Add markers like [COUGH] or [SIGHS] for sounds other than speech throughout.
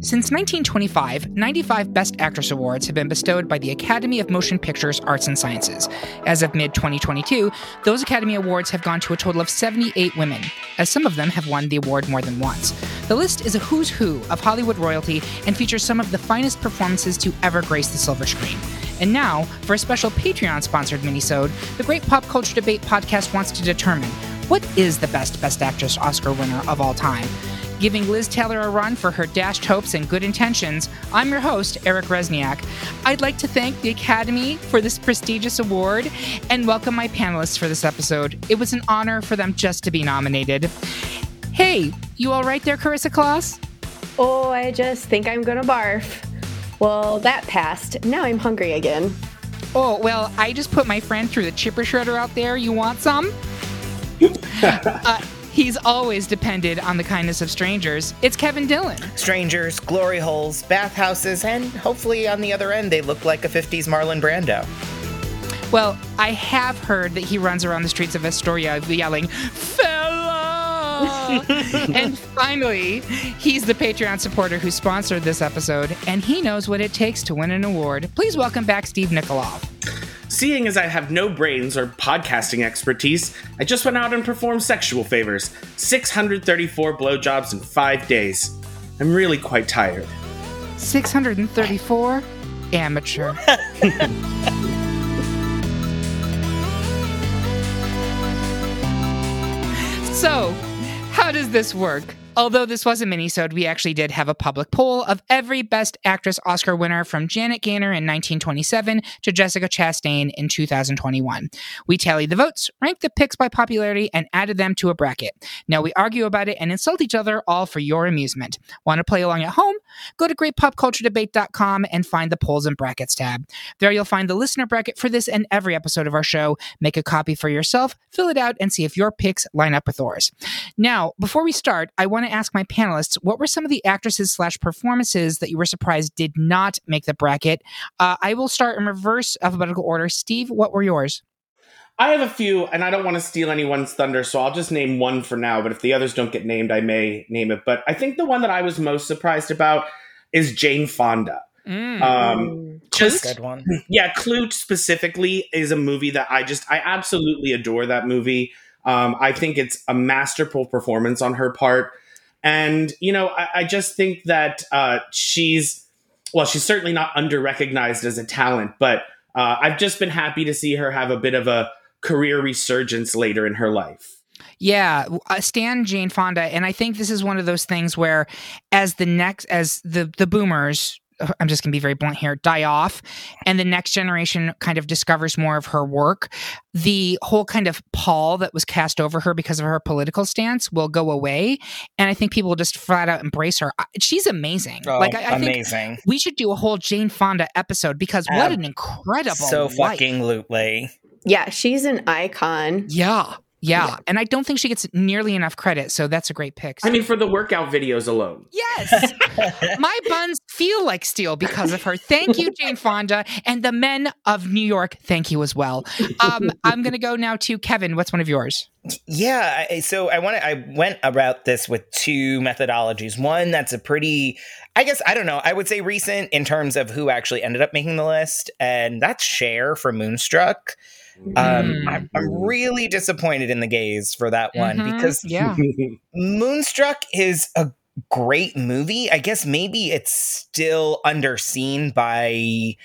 Since 1925, 95 Best Actress Awards have been bestowed by the Academy of Motion Pictures Arts and Sciences. As of mid 2022, those Academy Awards have gone to a total of 78 women, as some of them have won the award more than once. The list is a who's who of Hollywood royalty and features some of the finest performances to ever grace the silver screen. And now, for a special Patreon sponsored minisode, the Great Pop Culture Debate podcast wants to determine what is the best Best Actress Oscar winner of all time giving Liz Taylor a run for her dashed hopes and good intentions, I'm your host, Eric Resniak. I'd like to thank the Academy for this prestigious award and welcome my panelists for this episode. It was an honor for them just to be nominated. Hey, you all right there, Carissa Kloss? Oh, I just think I'm gonna barf. Well, that passed. Now I'm hungry again. Oh, well, I just put my friend through the chipper shredder out there. You want some? [LAUGHS] uh, He's always depended on the kindness of strangers. It's Kevin Dillon. Strangers, glory holes, bathhouses, and hopefully on the other end they look like a 50s Marlon Brando. Well, I have heard that he runs around the streets of Astoria yelling, Fella! [LAUGHS] and finally, he's the Patreon supporter who sponsored this episode, and he knows what it takes to win an award. Please welcome back Steve Nikolov. Seeing as I have no brains or podcasting expertise, I just went out and performed sexual favors 634 blowjobs in five days. I'm really quite tired. 634? Amateur. [LAUGHS] so, how does this work? Although this was a minisode, we actually did have a public poll of every Best Actress Oscar winner from Janet Gaynor in 1927 to Jessica Chastain in 2021. We tallied the votes, ranked the picks by popularity, and added them to a bracket. Now we argue about it and insult each other, all for your amusement. Want to play along at home? Go to greatpopculturedebate.com and find the polls and brackets tab. There you'll find the listener bracket for this and every episode of our show. Make a copy for yourself, fill it out, and see if your picks line up with ours. Now, before we start, I want to ask my panelists what were some of the actresses slash performances that you were surprised did not make the bracket. Uh, I will start in reverse alphabetical order. Steve, what were yours? I have a few, and I don't want to steal anyone's thunder, so I'll just name one for now. But if the others don't get named, I may name it. But I think the one that I was most surprised about is Jane Fonda. Mm. Um, just Good one. [LAUGHS] yeah, Klute specifically is a movie that I just I absolutely adore that movie. Um, I think it's a masterful performance on her part. And, you know, I, I just think that uh, she's, well, she's certainly not under recognized as a talent, but uh, I've just been happy to see her have a bit of a career resurgence later in her life. Yeah, uh, Stan Jane Fonda, and I think this is one of those things where, as the next, as the the boomers I'm just going to be very blunt here, die off, and the next generation kind of discovers more of her work, the whole kind of pall that was cast over her because of her political stance will go away. And I think people will just flat out embrace her. She's amazing. Oh, like, I, I amazing. we should do a whole Jane Fonda episode because what an incredible. So life. fucking lootly. Yeah, she's an icon. Yeah. Yeah. And I don't think she gets nearly enough credit. So that's a great pick. I mean, for the workout videos alone. Yes. [LAUGHS] My buns feel like steel because of her. Thank you, Jane Fonda. And the men of New York, thank you as well. Um, [LAUGHS] I'm going to go now to Kevin. What's one of yours? Yeah, I- so I want I went about this with two methodologies. One that's a pretty I guess I don't know, I would say recent in terms of who actually ended up making the list and that's Cher from Moonstruck. Um, Mm. I'm, I'm really disappointed in the gays for that one Mhm, because yeah. [LAUGHS] Moonstruck is a great movie. I guess maybe it's still underseen by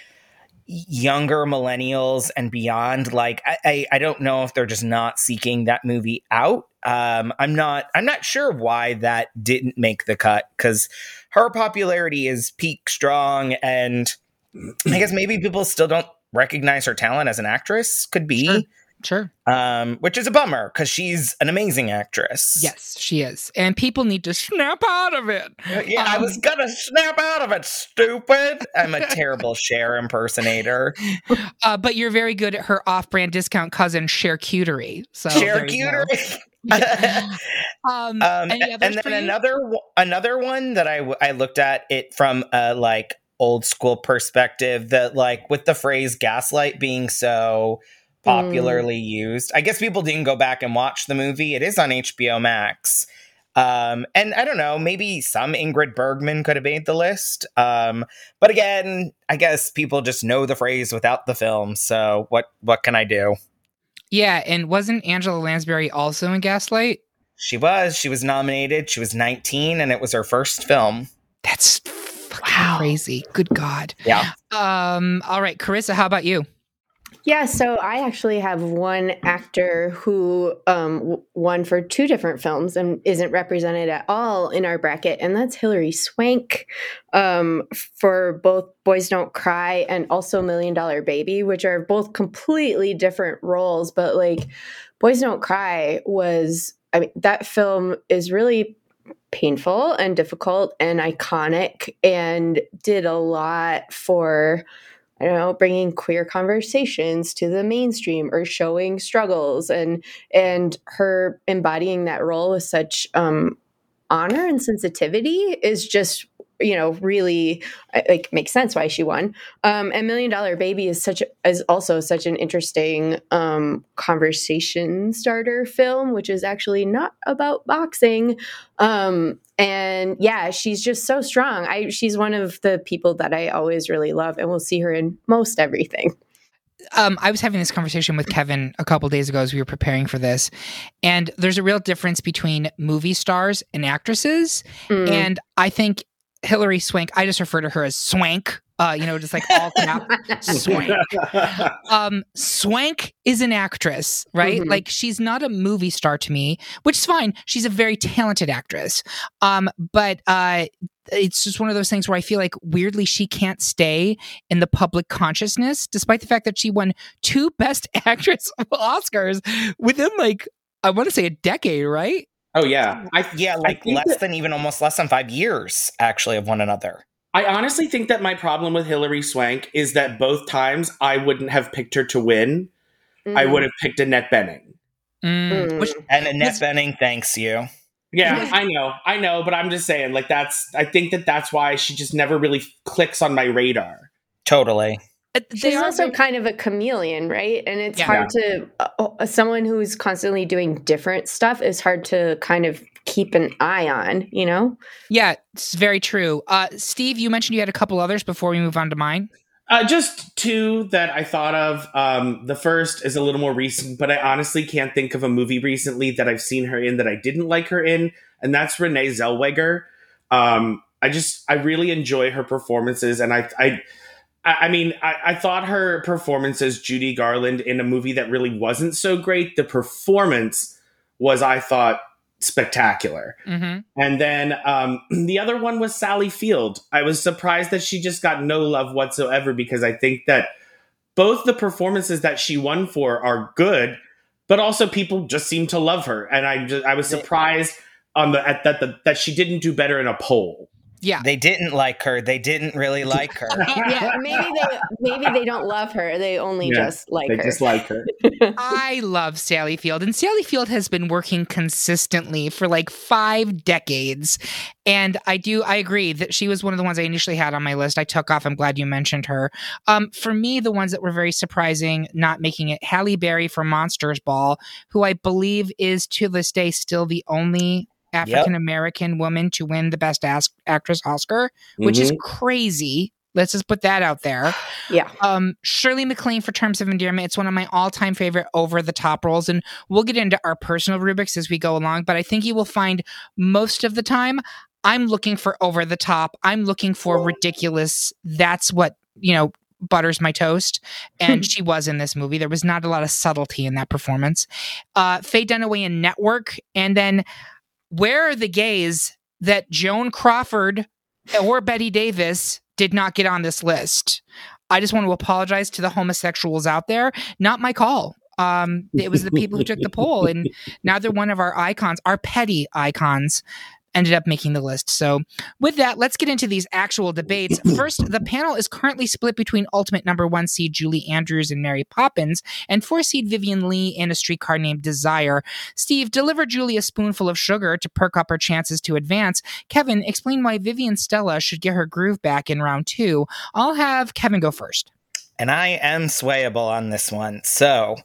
younger millennials and beyond. Like I, I, I don't know if they're just not seeking that movie out. Um, I'm not I'm not sure why that didn't make the cut because her popularity is peak strong and I guess maybe people still don't recognize her talent as an actress. Could be. Sure. Sure. um, which is a bummer because she's an amazing actress. Yes, she is. And people need to [LAUGHS] snap out of it. Yeah, I Um, was gonna snap out of it, stupid. I'm a [LAUGHS] terrible Cher impersonator. [LAUGHS] Uh, but you're very good at her off brand discount cousin, share cutery. So Cher Cutery. Um, Um, and then another another one that I w- I looked at it from a like old school perspective that like with the phrase gaslight being so popularly used. I guess people didn't go back and watch the movie. It is on HBO Max. Um, and I don't know, maybe some Ingrid Bergman could have made the list. Um, but again, I guess people just know the phrase without the film. So what what can I do? Yeah, and wasn't Angela Lansbury also in Gaslight? She was. She was nominated. She was 19 and it was her first film. That's fucking crazy. Good God. Yeah. Um, all right, Carissa, how about you? Yeah, so I actually have one actor who um, w- won for two different films and isn't represented at all in our bracket, and that's Hilary Swank um, for both Boys Don't Cry and also Million Dollar Baby, which are both completely different roles. But like, Boys Don't Cry was, I mean, that film is really painful and difficult and iconic and did a lot for I don't know, bringing queer conversations to the mainstream or showing struggles and and her embodying that role with such um, honor and sensitivity is just you know really uh, like makes sense why she won. Um, and Million Dollar Baby is such is also such an interesting um, conversation starter film, which is actually not about boxing. Um, and yeah, she's just so strong. I she's one of the people that I always really love, and we'll see her in most everything. um, I was having this conversation with Kevin a couple days ago as we were preparing for this, and there's a real difference between movie stars and actresses. Mm. And I think Hilary Swank, I just refer to her as Swank, uh, you know, just like all cap [LAUGHS] Swank. Um, Swank is an actress, right? Mhm. Like she's not a movie star to me, which is fine. She's a very talented actress. Um, but uh, it's just one of those things where I feel like weirdly she can't stay in the public consciousness, despite the fact that she won two [LAUGHS] Best Actress Oscars within like I want to say a decade, right? Oh yeah, I Yeah, like think less that- than even almost less than five years actually of one another. I honestly think that my problem with Hilary Swank is that both times I wouldn't have picked her to win. I Mm. would have picked Annette Bening. Mm, Mm. Which And Annette Was- Bening thanks you. Yeah, I know, I know, but I'm just saying, like that's. I think that that's why she just never really clicks on my radar. Totally. Uh, they She's are also very- kind of a chameleon, right? And it's Yeah. hard to uh, uh, someone who's constantly doing different stuff is hard to kind of keep an eye on, you know? yeah, it's very true. Uh, Steve, you mentioned you had a couple others before we move on to mine. Uh, just two that I thought of. Um, the first is a little more recent, but I honestly can't think of a movie recently that I've seen her in that I didn't like her in, and that's Renee Zellweger. Um, I just I really enjoy her performances, and I I I I mean I, I thought her performance as Judy Garland in a movie that really wasn't so great. The performance was I thought spectacular. Mm-hmm. And then um, [CLEARS THROAT] the other one was Sally Field. I was surprised that she just got no love whatsoever because I think that both the performances that she won for are good, but also people just seem to love her. And I just, I was surprised on the at that the, that she didn't do better in a poll. Yeah. They didn't like her. They didn't really like her. [LAUGHS] yeah, maybe they maybe they don't love her. They only Yeah, just like They her. just like her. [LAUGHS] I love Sally Field, and Sally Field has been working consistently for like five decades. And I do, I agree that she was one of the ones I initially had on my list. I took off. I'm glad you mentioned her. Um, for me, the ones that were very surprising, not making it, Halle Berry for Monsters Ball, who I believe is to this day still the only African American woman to win the Best Actress Oscar, which is Mhm. crazy. Let's just put that out there. [SIGHS] yeah. Um, Shirley MacLaine for Terms of Endearment. It's one of my all-time favorite over-the-top roles, and we'll get into our personal rubrics as we go along. But I think you will find most of the time I'm looking for over-the-top. I'm looking for ridiculous. That's what you know butters my toast, and [LAUGHS] she was in this movie. There was not a lot of subtlety in that performance. Uh, Faye Dunaway in Network, and then where are the gays that Joan Crawford or Bette Davis did not get on this list? I just want to apologize to the homosexuals out there. Not my call. Um, it was the people who took the poll, and [LAUGHS] now they're one of our icons, our petty icons ended up making the list. So, with that, let's get into these actual debates. [CLEARS THROAT] First, the panel is currently split between ultimate number one seed Julie Andrews and Mary Poppins, and four seed Vivien Leigh in a streetcar named Desire. Steve, deliver Julie a spoonful of sugar to perk up her chances to advance. Kevin, explain why Vivien Stella should get her groove back in round two. I'll have Kevin go first. And I am swayable on this one. So,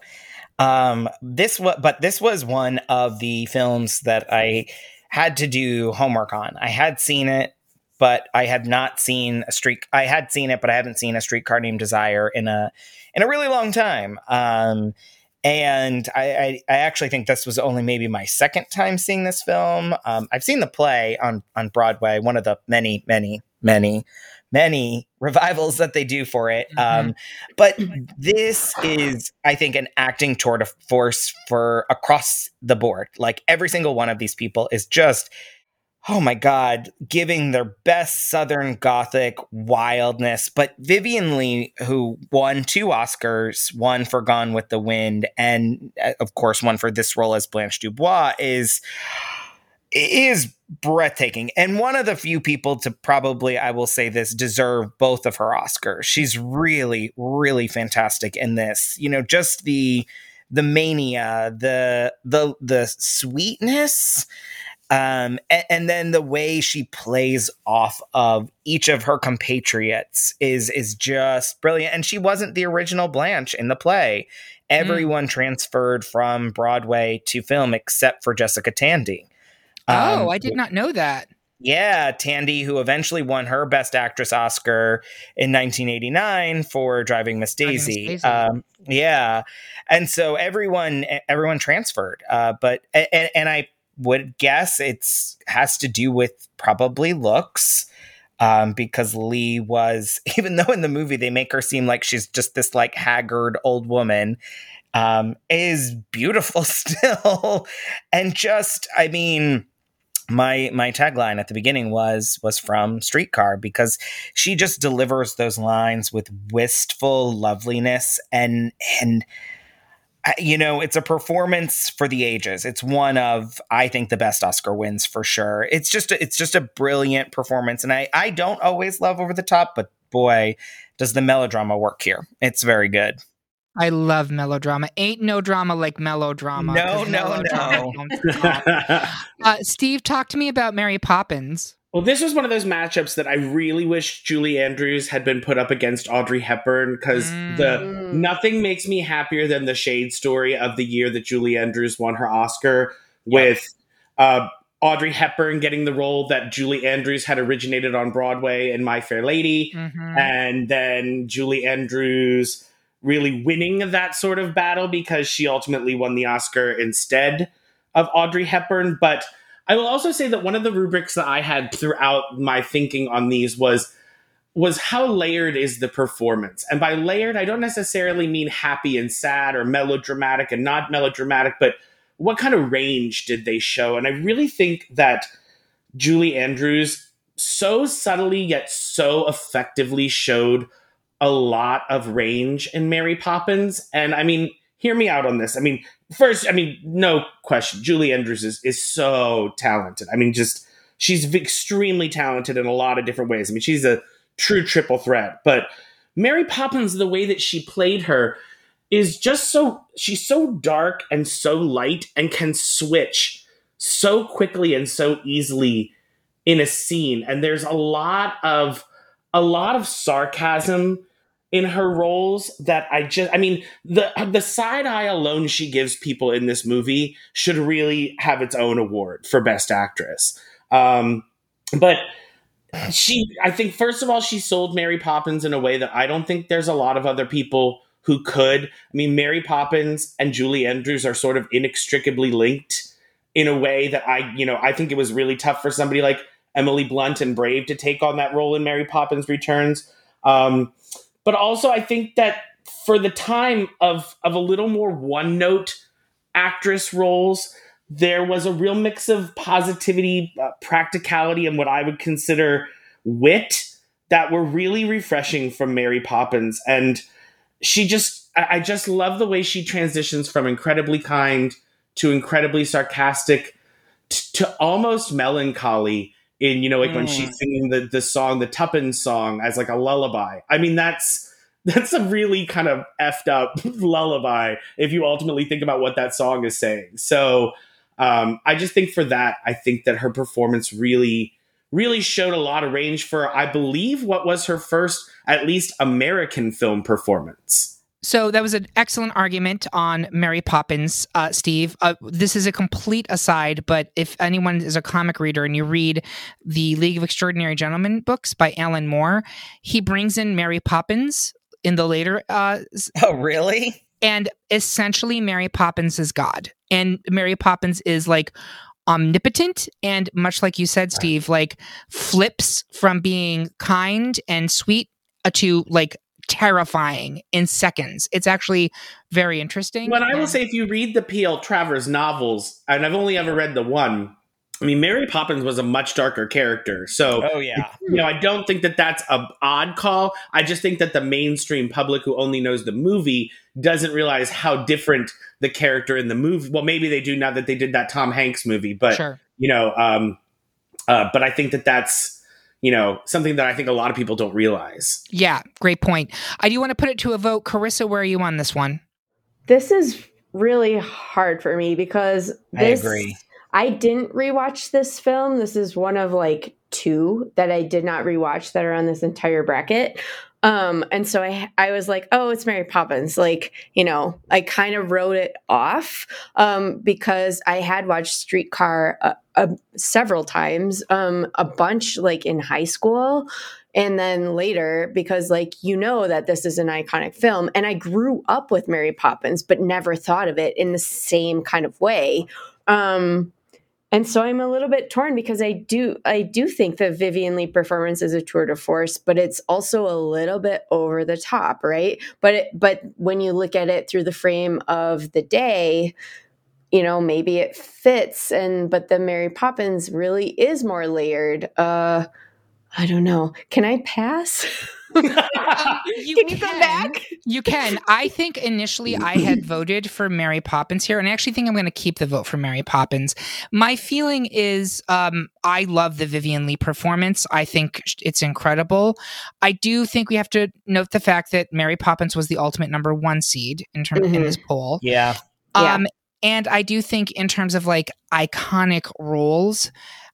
um, this was, but this was one of the films that I had to do homework on. I had seen it, but I had not seen a street. I had seen it, but I haven't seen a streetcar named Desire in a in a really long time. Um, and I, I, I, actually think this was only maybe my second time seeing this film. Um, I've seen the play on on Broadway, one of the many, many, many, many revivals that they do for it. Mm-hmm. Um, but this is, I think, an acting tour de force for across the board. Like every single one of these people is just, oh my God, giving their best Southern Gothic wildness. But Vivien Leigh, who won two Oscars, one for Gone with the Wind, and uh, of course, one for this role as Blanche Dubois, is is breathtaking. And one of the few people to probably i will say this deserve both of her oscars. She's really really fantastic in this. You know just the the mania the the the sweetness um and, and then the way she plays off of each of her compatriots is is just brilliant. And she wasn't the original blanche in the play. Mm. everyone mm. transferred from broadway to film except for jessica tandy Oh, um, I did not know that. Yeah, Tandy, who eventually won her Best Actress Oscar in 1989 for Driving Miss Daisy. Miss Daisy. Um, yeah, and so everyone everyone transferred, uh, but and, and, I would guess it's has to do with probably looks. Um, because Leigh was, [LAUGHS] even though in the movie they make her seem like she's just this like haggard old woman, um, is beautiful [LAUGHS] still, and just, I mean, my my tagline at the beginning was was from streetcar because she just delivers those lines with wistful loveliness and and you know it's a performance for the ages. It's one of i think the best oscar wins for sure. It's just a, it's just a brilliant performance. And i i don't always love over the top but boy does the melodrama work here. It's very good I love melodrama. Ain't no drama like melodrama. No, no, no. [LAUGHS] uh, Steve, talk to me about Mary Poppins. Well, this was one of those matchups that I really wish Julie Andrews had been put up against Audrey Hepburn because mm. the nothing makes me happier than the shade story of the year that Julie Andrews won her Oscar with uh, Audrey Hepburn getting the role that Julie Andrews had originated on Broadway in My Fair Lady, mm-hmm. and then Julie Andrews really winning that sort of battle because she ultimately won the Oscar instead of Audrey Hepburn. But I will also say that one of the rubrics that I had throughout my thinking on these was was how layered is the performance. And by layered, I don't necessarily mean happy and sad or melodramatic and not melodramatic, but what kind of range did they show? And I really think that Julie Andrews so subtly yet so effectively showed a lot of range in Mary Poppins. And I mean, hear me out on this. I mean, first, I mean, no question, Julie Andrews is, is so talented. I mean, just she's extremely talented in a lot of different ways. I mean, she's a true triple threat. But Mary Poppins, the way that she played her is just so she's so dark and so light and can switch so quickly and so easily in a scene. And there's a lot of a lot of sarcasm in her roles that I just I mean the the side eye alone she gives people in this movie should really have its own award for best actress. Um, but she I think first of all she sold Mary Poppins in a way that I don't think there's a lot of other people who could. I mean Mary Poppins and Julie Andrews are sort of inextricably linked in a way that I you know I think it was really tough for somebody like Emily Blunt and Brave to take on that role in Mary Poppins Returns. Um, but also, I think that for the time of of a little more one note actress roles, there was a real mix of positivity, uh, practicality, and what I would consider wit that were really refreshing from Mary Poppins. And she just, I, I just love the way she transitions from incredibly kind to incredibly sarcastic to almost melancholy in you know like mm. when she's singing the the song the Tuppence song as like a lullaby. I mean that's [LAUGHS] that's a really kind of effed up [LAUGHS] lullaby if you ultimately think about what that song is saying. So um, I just think for that, I think that her performance really, really showed a lot of range for, I believe, what was her first, at least American film performance. So that was an excellent argument on Mary Poppins, uh, Steve. Uh, this is a complete aside, but if anyone is a comic reader and you read the League of Extraordinary Gentlemen books by Alan Moore, he brings in Mary Poppins in the later. Uh, oh, really? And essentially, Mary Poppins is God, and Mary Poppins is like omnipotent and much like you said steve like flips from being kind and sweet to like terrifying in seconds. It's actually very interesting. But I will say, if you read the P.L. Travers novels, and I've only ever read the one, I mean, Mary Poppins was a much darker character. So, oh yeah, you know, I don't think that that's a odd call. I just think that the mainstream public who only knows the movie doesn't realize how different the character in the movie. Well, maybe they do now that they did that Tom Hanks movie, but sure. you know, um, uh, but I think that that's you know, something that I think a lot of people don't realize. Yeah, great point. I do want to put it to a vote. Carissa, where are you on this one? This is really hard for me because this, I agree. I didn't rewatch this film. This is one of like two that I did not rewatch that are on this entire bracket. Um, and so I, I was like, oh, it's Mary Poppins. Like, you know, I kind of wrote it off um, because I had watched Streetcar uh, uh, several times, um, a bunch like in high school. And then later, because like you know that this is an iconic film, and I grew up with Mary Poppins, but never thought of it in the same kind of way. Um, and so I'm a little bit torn because I do I do think that Vivien Leigh performance is a tour de force, but it's also a little bit over the top, right? But it, but when you look at it through the frame of the day, you know, maybe it fits and but the Mary Poppins really is more layered. Uh I don't know. Can I pass? you [LAUGHS] can you can. come back? You can. I think initially I had [CLEARS THROAT] voted for Mary Poppins here, and I actually think I'm going to keep the vote for Mary Poppins. My feeling is um, I love the Vivien Leigh performance. I think it's incredible. I do think we have to note the fact that Mary Poppins was the ultimate number one seed in terms mm-hmm. in this poll. Yeah. Um, yeah. And I do think in terms of like iconic roles.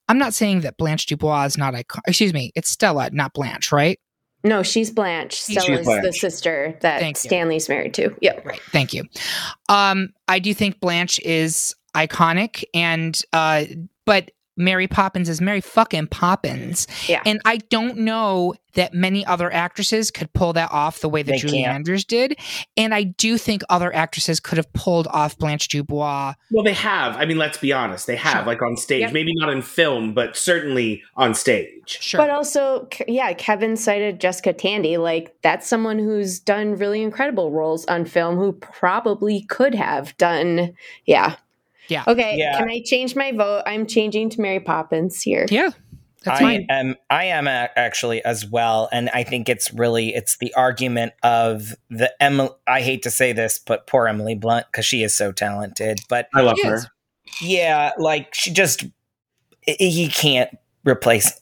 I'm not saying that Blanche Dubois is not iconic. Excuse me, it's Stella, not Blanche, right? No, she's Blanche. Stella's Blanche. the sister that Thank Stanley's you. married to. Yep. Right. Thank you. Um, I do think Blanche is iconic and uh but Mary Poppins is Mary fucking Poppins. Yeah. And I don't know that many other actresses could pull that off the way that they Julie can't. Andrews did. And I do think other actresses could have pulled off Blanche Dubois. Well, they have. I mean, let's be honest. They have, sure. like on stage. Yep. Maybe not in film, but certainly on stage. Sure. But also, yeah, Kevin cited Jessica Tandy. Like, that's someone who's done really incredible roles on film who probably could have done, yeah, yeah. Okay. Yeah. Can I change my vote? I'm changing to Mary Poppins here. Yeah. That's I fine. am I am actually as well and I think it's really it's the argument of the Emily I hate to say this but poor Emily Blunt cuz she is so talented but I love her. Yeah, like she just he can't replace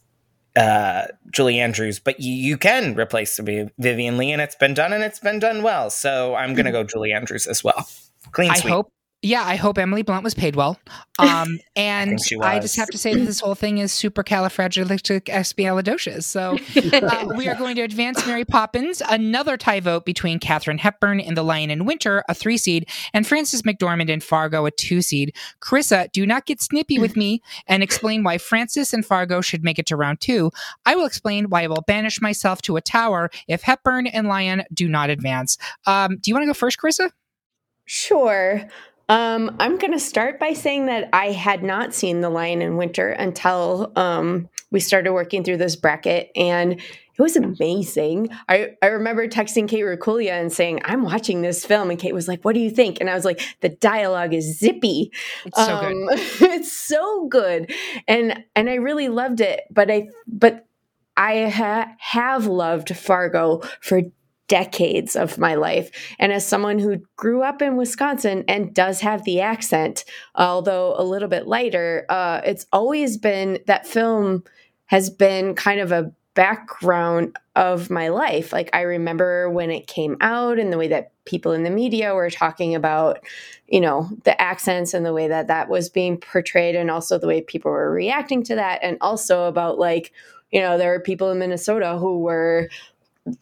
uh, Julie Andrews, but you, you can replace Vivien Leigh, and it's been done, and it's been done well. So I'm going to go Julie Andrews as well. Clean I sweep. hope yeah, I hope Emily Blunt was paid well. [LAUGHS] Um, and I, I, just have to say that this whole thing is super califragilistic supercalifragilisticexpialidocious. So [LAUGHS] uh, we are going to advance Mary Poppins, another tie vote between Katharine Hepburn in The Lion in Winter, a three seed, and Frances McDormand in Fargo, a two seed. Carissa, do not get snippy with me and explain why Frances and Fargo should make it to round two. I will explain why I will banish myself to a tower if Hepburn and Lion do not advance. Um, do you want to go first, Carissa? Sure. Um, I'm going to start by saying that I had not seen The Lion in Winter until um, we started working through this bracket, and it was amazing. I, I remember texting Kate Rakulia and saying, I'm watching this film. And Kate was like, What do you think? And I was like, The dialogue is zippy. It's so um, good. [LAUGHS] it's so good. And and I really loved it. But I but I ha- have loved Fargo for decades of my life. And as someone who grew up in Wisconsin and does have the accent, although a little bit lighter, uh, it's always been that film has been kind of a background of my life. Like I remember when it came out and the way that people in the media were talking about, you know, the accents and the way that that was being portrayed and also the way people were reacting to that and also about like, you know, there are people in Minnesota who were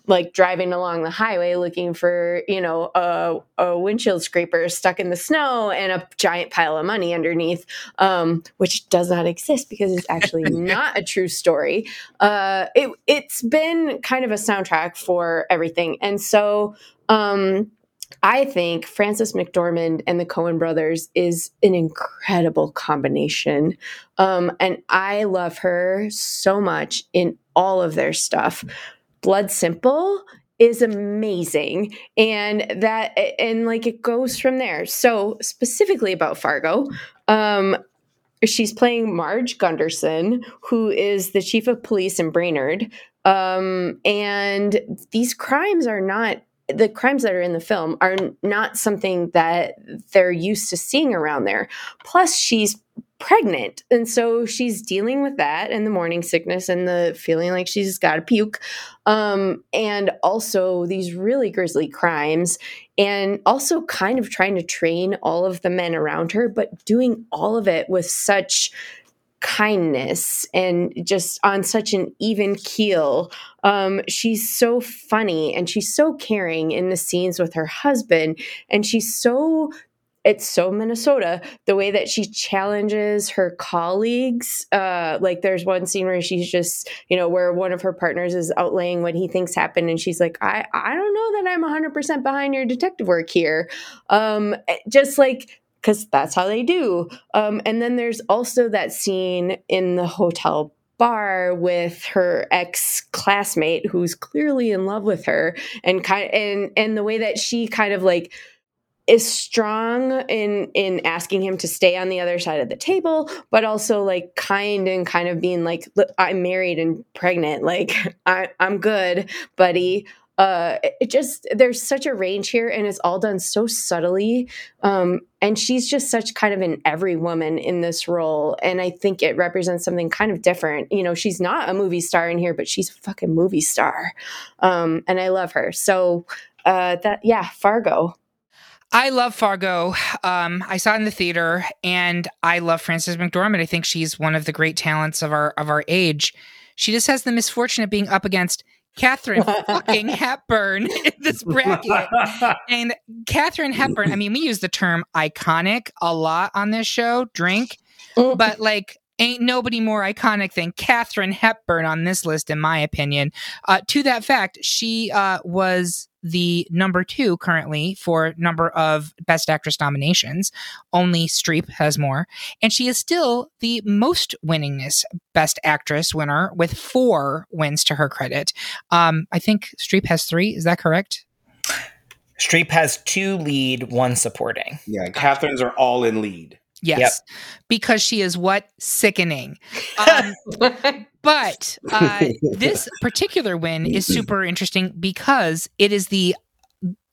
like driving along the highway looking for you know a, a windshield scraper stuck in the snow and a giant pile of money underneath um, which does not exist because it's actually [LAUGHS] not a true story uh, it, it's been kind of a soundtrack for everything and so um, I think Frances McDormand and the Coen brothers is an incredible combination. Um, and I love her so much in all of their stuff. Blood Simple is amazing and that and like it goes from there. So specifically about fargo um she's playing marge gunderson who is the chief of police in brainerd um and these crimes are not the crimes that are in the film are not something that they're used to seeing around there. Plus she's pregnant. And so she's dealing with that and the morning sickness and the feeling like she's got to puke. Um, and also these really grisly crimes. And also kind of trying to train all of the men around her, but doing all of it with such kindness and just on such an even keel. Um, she's so funny and she's so caring in the scenes with her husband, and she's so it's so Minnesota the way that she challenges her colleagues. Uh, like there's one scene where she's just, you know, where one of her partners is outlaying what he thinks happened, and she's like, I, I don't know that I'm 100% behind your detective work here. Um, eh, just like because that's how they do. Um, and then there's also that scene in the hotel bar with her ex classmate who's clearly in love with her, and kind and and the way that she kind of like is strong in in asking him to stay on the other side of the table but also like kind and kind of being like i'm married and pregnant. Like [LAUGHS] I, i'm good buddy. Uh it just there's such a range here and it's all done so subtly um and she's just such kind of an every woman in this role and i think it represents something kind of different. You know she's not a movie star in here but she's a fucking movie star um and i love her. So uh that yeah fargo I love Fargo. Um, I saw it in the theater, and I love Frances McDormand. I think she's one of the great talents of our of our age. She just has the misfortune of being up against Katharine fucking [LAUGHS] Hepburn in this bracket. and Katharine Hepburn, I mean, we use the term iconic a lot on this show, drink, but [LAUGHS] like ain't nobody more iconic than Katharine Hepburn on this list, in my opinion. Uh, to that fact, she uh, was the number two currently for number of Best Actress nominations. Only Streep has more, and she is still the most winningest Best Actress winner with four wins to her credit. Um, I think Streep has three. Is that correct? Streep has two lead, one supporting. Yeah, Katharine's are all in lead. Yes, yep. because she is what sickening. Um, [LAUGHS] but uh, this particular win is super interesting because it is the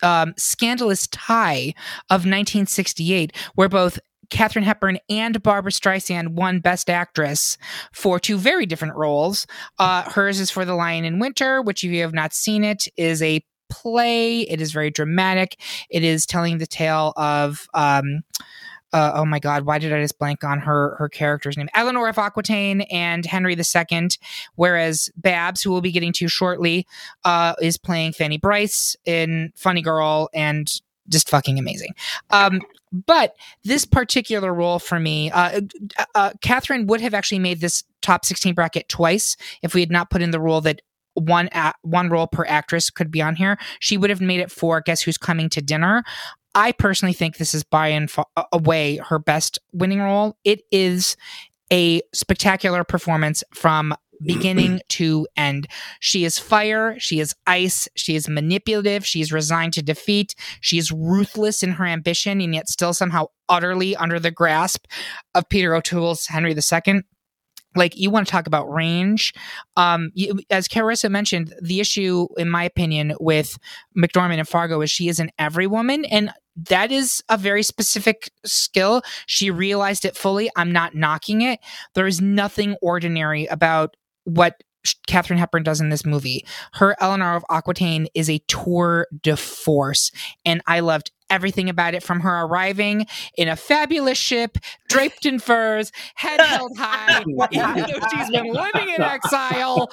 um, scandalous tie of 1968, where both Katharine Hepburn and Barbra Streisand won Best Actress for two very different roles. Uh, hers is for The Lion in Winter, which, if you have not seen it, is a play. It is very dramatic. It is telling the tale of. Um, uh, oh my god, why did I just blank on her her character's name? Eleanor of Aquitaine and Henry II. Whereas Babs, who we'll be getting to shortly, uh, is playing Fanny Brice in Funny Girl and just fucking amazing. Um, but this particular role for me, uh, uh, uh Katharine would have actually made this top 16 bracket twice if we had not put in the rule that one a- one role per actress could be on here. She would have made it for Guess Who's Coming to Dinner. I personally think this is by and far away her best winning role. It is a spectacular performance from [CLEARS THROAT] beginning to end. She is fire, she is ice, she is manipulative, she is resigned to defeat, she is ruthless in her ambition, and yet still somehow utterly under the grasp of Peter O'Toole's Henry II. like you want to talk about range um you, as carissa mentioned the issue in my opinion with mcdormand and fargo is she is an every woman and that is a very specific skill. She realized it fully. I'm not knocking it. There is nothing ordinary about what Katharine Hepburn does in this movie. Her Eleanor of Aquitaine is a tour de force, and I loved everything about it from her arriving in a fabulous ship, draped in furs, head held [LAUGHS] high, even though she's been living in exile,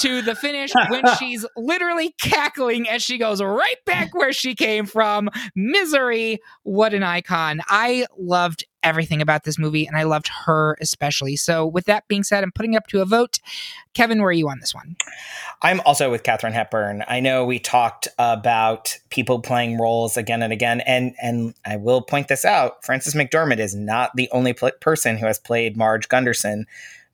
to the finish when she's literally cackling as she goes right back where she came from. Misery, what an icon. I loved everything about this movie, and I loved her especially. So, with that being said, I'm putting up to a vote. Kevin, where are you on this one? I'm also with Katharine Hepburn. I know we talked about people playing roles again and again, and and I will point this out: Frances McDormand is not the only pl- person who has played Marge Gunderson.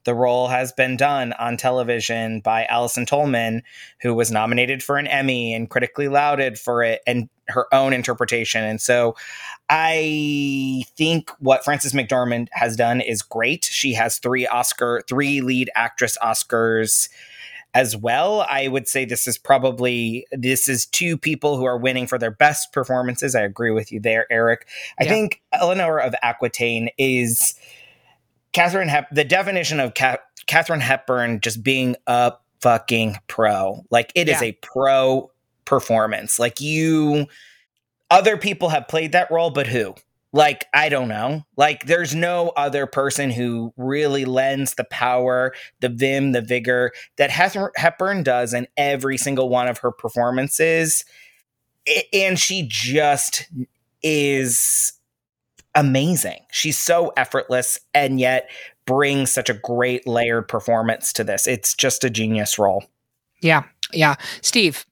The role has been done on television by Allison Tolman, who was nominated for an Emmy and critically lauded for it and her own interpretation. And so I think what Frances McDormand has done is great. She has three Oscar, three lead actress Oscars as well. I would say this is probably this is two people who are winning for their best performances. I agree with you there, Eric. I yeah. think Eleanor of Aquitaine is Katharine Hep. The definition of Ka- Katharine Hepburn just being a fucking pro. Like it yeah. is a pro performance. Like you, other people have played that role, but who? Like, I don't know. Like, there's no other person who really lends the power, the vim, the vigor that Hepburn does in every single one of her performances. And she just is amazing. She's so effortless and yet brings such a great layered performance to this. It's just a genius role. Yeah. Yeah. Steve,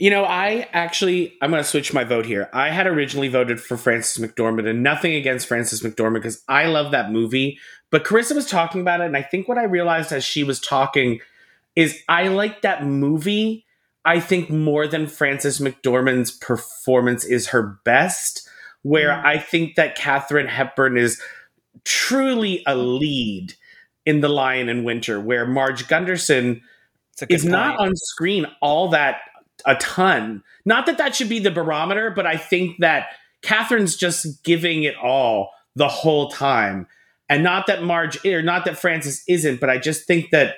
you know, I actually I'm going to switch my vote here. I had originally voted for Frances McDormand, and nothing against Frances McDormand because I love that movie. But Carissa was talking about it, and I think what I realized as she was talking is I like that movie. I think more than Frances McDormand's performance is her best. Where mm. I think that Katharine Hepburn is truly a lead in The Lion in Winter, where Marge Gunderson is point. not on screen all that a ton. Not that that should be the barometer, but I think that Katharine's just giving it all the whole time. And not that Marge eh, or not that Frances isn't, but I just think that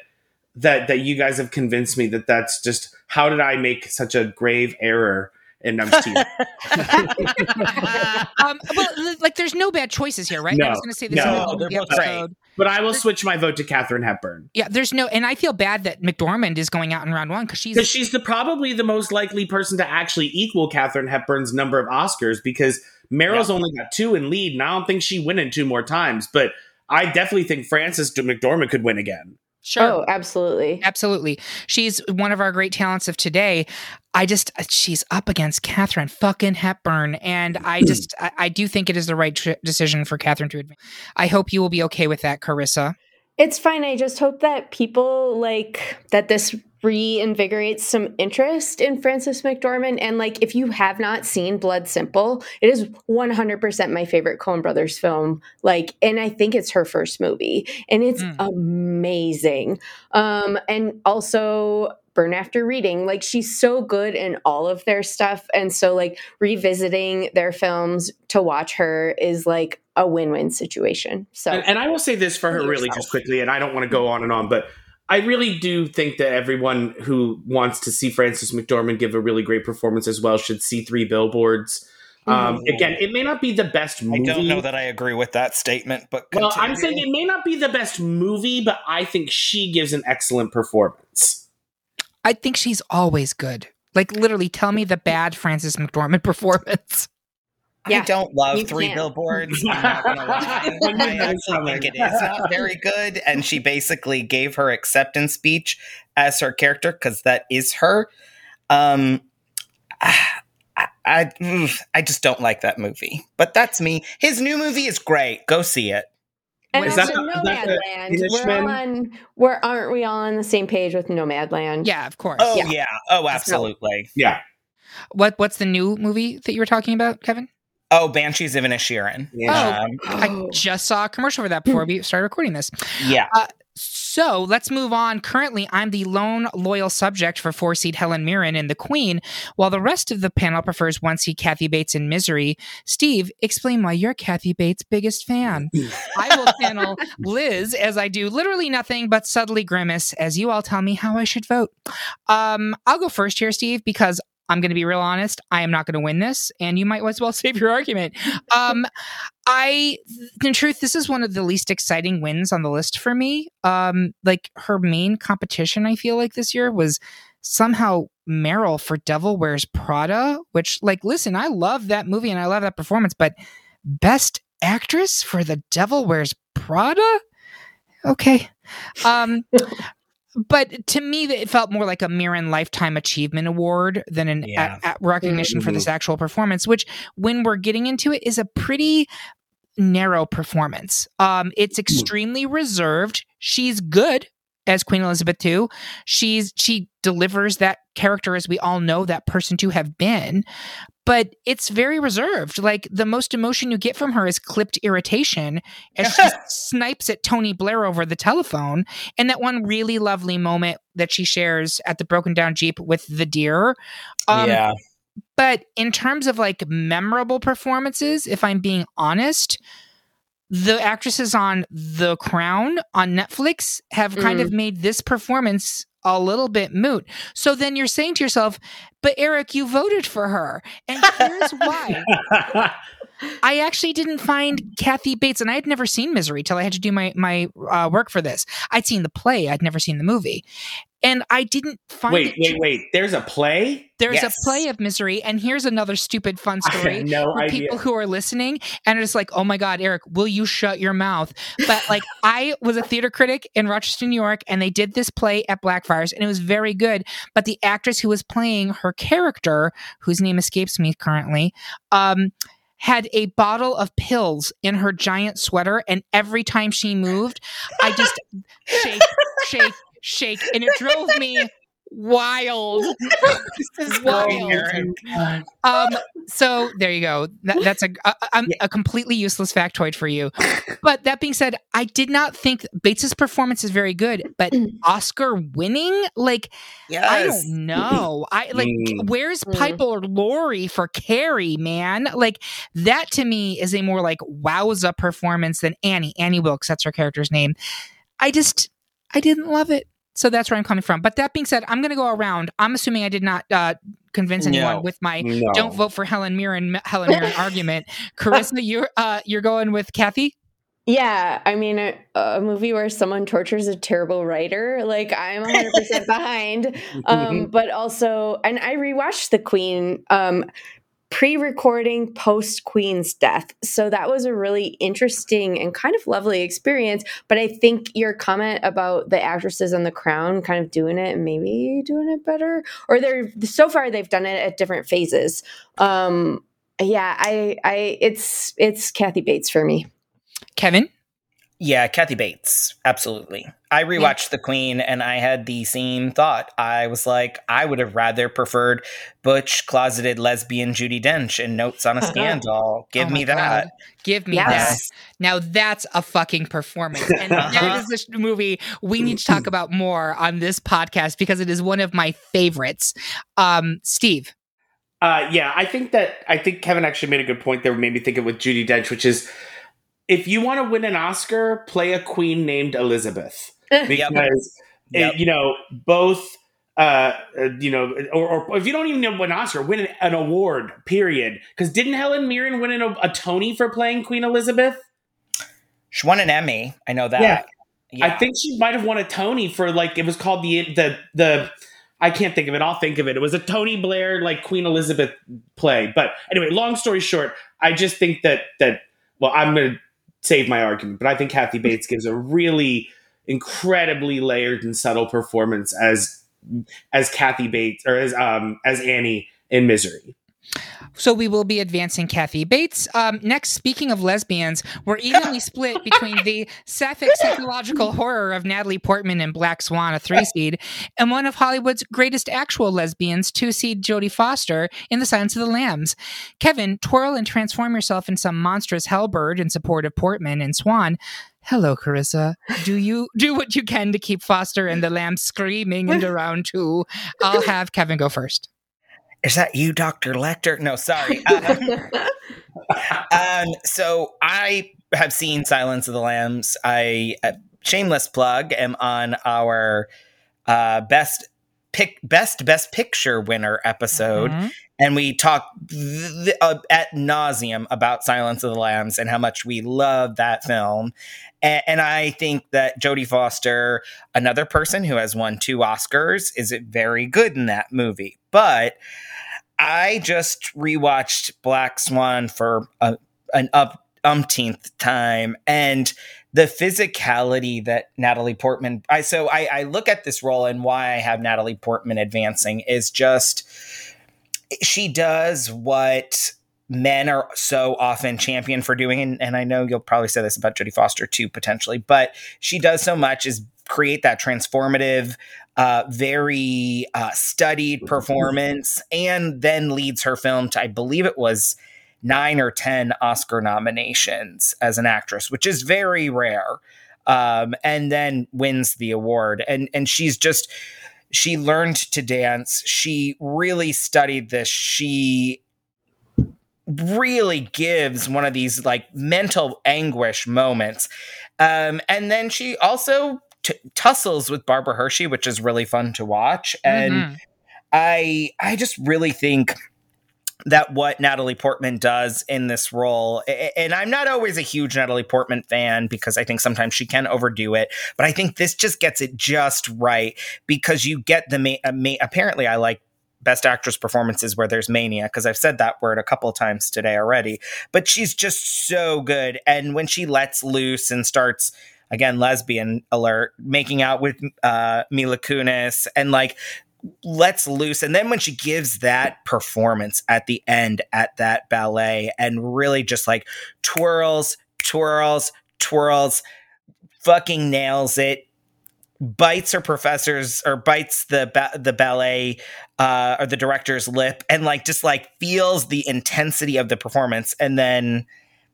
that that you guys have convinced me that that's just how did I make such a grave error and I'm [LAUGHS] um, well, like there's no bad choices here, right? No, I was going to say this no, the episode. But I will switch my vote to Katharine Hepburn. Yeah, there's no, and I feel bad that McDormand is going out in round one because she's because she's the probably the most likely person to actually equal Katharine Hepburn's number of Oscars because Meryl's yeah. only got two in lead, and I don't think she win in two more times. But I definitely think Frances McDormand could win again. Sure. Oh, absolutely. Absolutely. She's one of our great talents of today. I just, uh, she's up against Katharine fucking Hepburn. And I hmm. just, I, I do think it is the right tr- decision for Katharine to advance. I hope you will be okay with that, Carissa. It's fine. I just hope that people like that this reinvigorates some interest in Frances McDormand. And like, if you have not seen Blood Simple, it is 100% my favorite Coen Brothers film. Like, and I think it's her first movie, and it's mm. amazing. Um, and also Burn After Reading. Like she's so good in all of their stuff. And so like revisiting their films to watch her is like a win-win situation. So and, and I will say this for her really just quickly, and I don't want to go on and on, but I really do think that everyone who wants to see Frances McDormand give a really great performance as well should see Three Billboards. Um, mm. again, it may not be the best movie. I don't know that I agree with that statement, but continue. well, I'm saying it may not be the best movie, but I think she gives an excellent performance. I think she's always good. Like literally, tell me the bad Frances McDormand [LAUGHS] performance. Yeah, I don't love three can. billboards. I'm not [LAUGHS] gonna lie. [LAUGHS] I actually think it is not very good. And she basically gave her acceptance speech as her character because that is her. Um, I, I, I just don't like that movie. But that's me. His new movie is great. Go see it. And is also Nomadland. We're on. We're aren't we all on the same page with Nomadland? Yeah, of course. Oh yeah. yeah. Oh, absolutely. Yeah. What What's the new movie that you were talking about, Kevin? Oh, Banshees of Inisherin. Yeah. Oh, um, I just saw a commercial for that before we started recording this. Yeah. Uh, So let's move on. Currently, I'm the lone loyal subject for four seed Helen Mirren in The Queen, while the rest of the panel prefers one seed Kathy Bates in Misery. Steve, explain why you're Kathy Bates' biggest fan. I will [LAUGHS] channel Liz as I do literally nothing but subtly grimace as you all tell me how I should vote. Um, I'll go first here, Steve, because I'm going to be real honest. I am not going to win this, and you might as well [LAUGHS] save your argument. Um, I, in truth, this is one of the least exciting wins on the list for me. Um, like her main competition, I feel like this year was somehow Meryl for Devil Wears Prada, which, like, listen, I love that movie and I love that performance, but best actress for The Devil Wears Prada? Okay. Um, but to me, it felt more like a Mirren Lifetime Achievement Award than an Yeah. a- a recognition for Mm-hmm. this actual performance, which, when we're getting into it, is a pretty narrow performance. Um, it's extremely reserved. She's good as Queen Elizabeth II. She's she delivers that character as we all know that person to have been, but it's very reserved. Like the most emotion you get from her is clipped irritation as she [LAUGHS] snipes at Tony Blair over the telephone, and that one really lovely moment that she shares at the broken down jeep with the deer. Um, yeah. but in terms of like memorable performances, if I'm being honest, the actresses on The Crown on Netflix have kind of made this performance a little bit moot. So then you're saying to yourself, but Eric, you voted for her. And here's why. [LAUGHS] I actually didn't find Kathy Bates, and I had never seen Misery till I had to do my my uh, work for this. I'd seen the play, I'd never seen the movie, and I didn't find. wait, it wait, wait. There's a play? There's Yes. a play of Misery, and here's another stupid fun story no for idea. people who are listening and it's like, "Oh my God, Eric, will you shut your mouth?" But like, [LAUGHS] I was a theater critic in Rochester, New York, and they did this play at Blackfriars, and it was very good. But the actress who was playing her character, whose name escapes me currently, um, had a bottle of pills in her giant sweater, and every time she moved, I just [LAUGHS] shake, shake, shake, and it drove me wild. [LAUGHS] this is wild. Um, so there you go. That, that's a, a, a, a completely useless factoid for you. But that being said, I did not think Bates's performance is very good, but Oscar winning, like I don't know. I like Mm. where's Mm. Piper Laurie for Carrie, man? Like that to me is a more like wowza performance than Annie. Annie Wilkes, that's her character's name. I just I didn't love it. So that's where I'm coming from. But that being said, I'm gonna go around. I'm assuming I did not uh convince anyone No. with my No. don't vote for Helen Mirren Helen Mirren [LAUGHS] argument. Carissa, you're uh you're going with Kathy? Yeah, I mean, a, a movie where someone tortures a terrible writer, like I'm 100% [LAUGHS] behind. Um, but also, and I rewatched The Queen um, pre recording post Queen's death. So that was a really interesting and kind of lovely experience. But I think your comment about the actresses on The Crown kind of doing it and maybe doing it better, or they're so far they've done it at different phases. Um, yeah, I, I, it's, it's Kathy Bates for me. Kevin? Yeah, Kathy Bates. Absolutely. I rewatched The Queen and I had the same thought. I was like, I would have rather preferred butch, closeted lesbian Judi Dench in Notes on a Scandal. Give Oh me that. God. Give me Yes. that. Now that's a fucking performance. And [LAUGHS] that is the movie we need to talk about more on this podcast because it is one of my favorites. Um, Steve. Uh, yeah, I think that I think Kevin actually made a good point there. Made me think of with Judi Dench, which is if you want to win an Oscar, play a queen named Elizabeth [LAUGHS] because Yep. it- you know both. Uh, uh, you know, or, or if you don't even know win an Oscar, win an, an award. Period. Because didn't Helen Mirren win an, a Tony for playing Queen Elizabeth? She won an Emmy. I know that. Yeah. Yeah. I think she might have won a Tony for like it was called the the the I can't think of it. I'll think of it. It was a Tony Blair like Queen Elizabeth play. But anyway, long story short, I just think that that well, I'm going to save my argument, but I think Kathy Bates gives a really incredibly layered and subtle performance as as Kathy Bates or as um as Annie in Misery. So we will be advancing Kathy Bates. Um, next, speaking of lesbians, we're evenly [LAUGHS] split between the sapphic psychological [LAUGHS] horror of Natalie Portman and Black Swan, a three seed, and one of Hollywood's greatest actual lesbians, two seed Jodie Foster in The Silence of the Lambs. Kevin, twirl and transform yourself in some monstrous hellbird in support of Portman and Swan. Hello, Carissa. Do you do what you can to keep Foster and the lamb screaming into round two? I'll have Kevin go first is that you, Dr. Lecter? No, sorry. [LAUGHS] Um, um, so I have seen Silence of the Lambs. I, uh, shameless plug, am on our uh, best pick, best best picture winner episode. Mm-hmm. And we talk th- uh, at nauseum about Silence of the Lambs and how much we love that film. And, and I think that Jodie Foster, another person who has won two Oscars, is very good in that movie. But I just rewatched Black Swan for a, an up umpteenth time, and the physicality that Natalie Portman. I so I, I look at this role and why I have Natalie Portman advancing is just she does what men are so often championed for doing and, and, i know you'll probably say this about jodie foster too potentially but she does so much is create that transformative uh, very uh, studied performance, and then leads her film to, I believe it was nine or 10 Oscar nominations as an actress, which is very rare. Um, and then wins the award. And, and she's just, she learned to dance. She really studied this. She really gives one of these like mental anguish moments. Um, and then she also t- tussles with Barbara Hershey, which is really fun to watch. And mm-hmm. I I just really think that what Natalie Portman does in this role, and I'm not always a huge Natalie Portman fan because I think sometimes she can overdo it, but I think this just gets it just right because you get the ma- uh, apparently I like best actress performances where there's mania because I've said that word a couple times today already, but she's just so good. And when she lets loose and starts again lesbian alert making out with uh, Mila Kunis and like lets loose and then when she gives that performance at the end at that ballet and really just like twirls twirls twirls fucking nails it bites her professors or bites the ba- the ballet uh, or the director's lip and like just like feels the intensity of the performance and then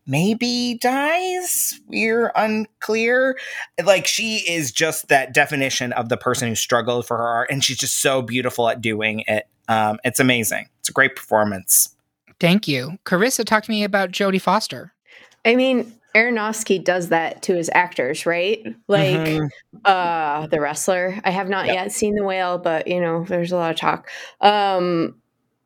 maybe dies. We're unclear. Like she is just that definition of the person who struggled for her art, and she's just so beautiful at doing it. Um, it's amazing. It's a great performance. Thank you, Carissa. Talk to me about Jodie Foster. I mean, Aronofsky does that to his actors, right? Like mm-hmm. uh the wrestler. I have not yep. yet seen the whale, but you know, there's a lot of talk. Um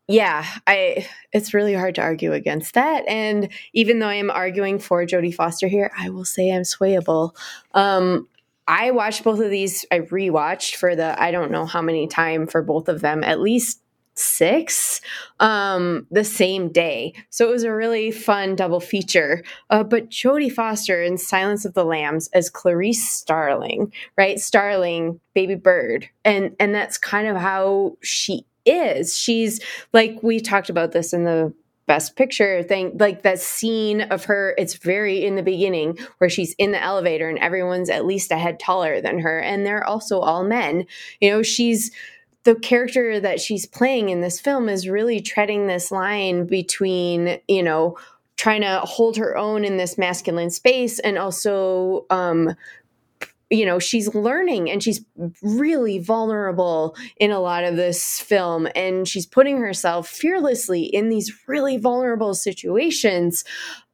yeah, I it's really hard to argue against that. And even though I am arguing for Jodie Foster here, I will say I'm swayable. Um, I watched both of these. I rewatched for the I don't know how many time for both of them, at least six um the same day. So it was a really fun double feature. Uh, but jodie foster in silence of the lambs as clarice starling right? Starling baby bird. And and that's kind of how she is. She's like we talked about this in the best picture thing like that scene of her it's very in the beginning where she's in the elevator and everyone's at least a head taller than her. And they're also all men. You know she's the character that she's playing in this film is really treading this line between you know trying to hold her own in this masculine space and also um you know she's learning and she's really vulnerable in a lot of this film. And she's putting herself fearlessly in these really vulnerable situations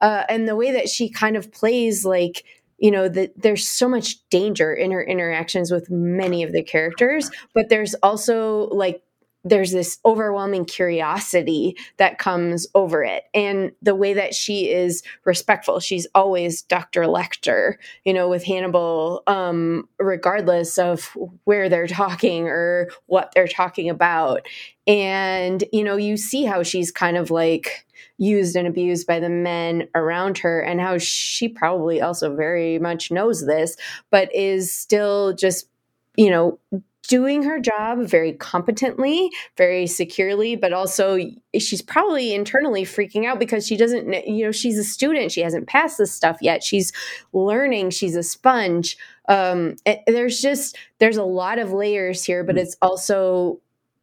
uh, and the way that she kind of plays like you know that there's so much danger in her interactions with many of the characters but there's also like there's this overwhelming curiosity that comes over it. And the way that she is respectful she's always dr lecter you know with hannibal um regardless of where they're talking or what they're talking about. And you know you see how she's kind of like used and abused by the men around her and how she probably also very much knows this but is still just you know doing her job very competently, very securely, but also she's probably internally freaking out because she doesn't, you know, she's a student. She hasn't passed this stuff yet. She's learning. She's a sponge. Um, there's just there's a lot of layers here, but it's also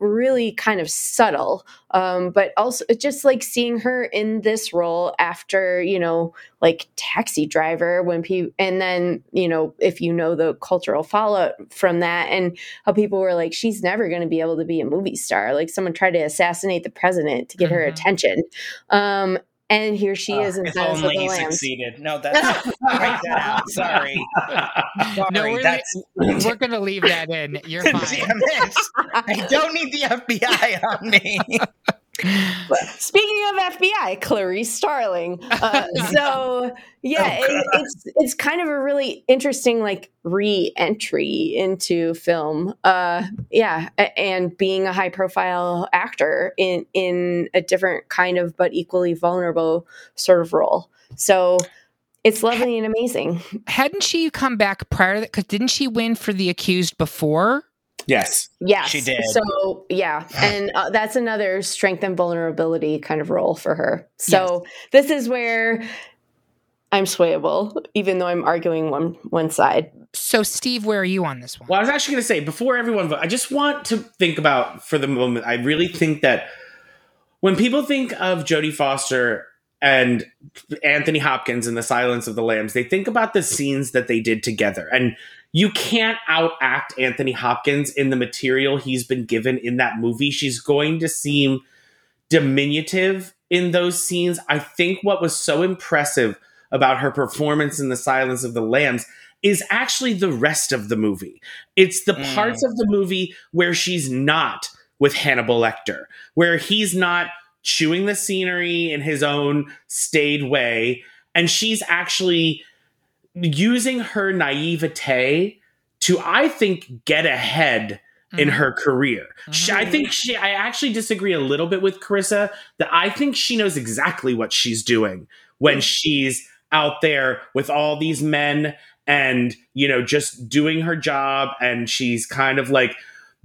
really kind of subtle um, but also just like seeing her in this role after you know like taxi driver when people and then you know if you know the cultural fallout from that and how people were like she's never going to be able to be a movie star like someone tried to assassinate the president to get mm-hmm. her attention um, and here she uh, is in if only he succeeded. No, [LAUGHS] that's write that out. Sorry. [LAUGHS] Sorry. No, we're, that's... we're gonna leave that in. You're [LAUGHS] fine. Damn it. I don't need the FBI on me. Speaking of FBI, Clarice Starling. Uh, [LAUGHS] so yeah, oh, it, it's it's kind of a really interesting like re-entry into film. Uh, yeah, and being a high-profile actor in in a different kind of but equally vulnerable sort of role. So it's lovely and amazing. Hadn't she come back prior to that? Because didn't she win for the accused before? Yes. Yes. She did. So, yeah. And uh, that's another strength and vulnerability kind of role for her. So, yes. this is where I'm swayable, even though I'm arguing one one side. So, Steve, where are you on this one? Well, I was actually going to say before everyone vote, I just want to think about for the moment. I really think that when people think of Jodie Foster and Anthony Hopkins in The Silence of the Lambs, they think about the scenes that they did together. And you can't outact Anthony Hopkins in the material he's been given in that movie. She's going to seem diminutive in those scenes. I think what was so impressive about her performance in The Silence of the Lambs is actually the rest of the movie. It's the mm. parts of the movie where she's not with Hannibal Lecter, where he's not chewing the scenery in his own staid way. And she's actually using her naivete to, I think, get ahead mm-hmm. in her career. Mm-hmm. She, I think she, I actually disagree a little bit with Carissa that I think she knows exactly what she's doing when mm-hmm. she's out there with all these men and, you know, just doing her job. And she's kind of like,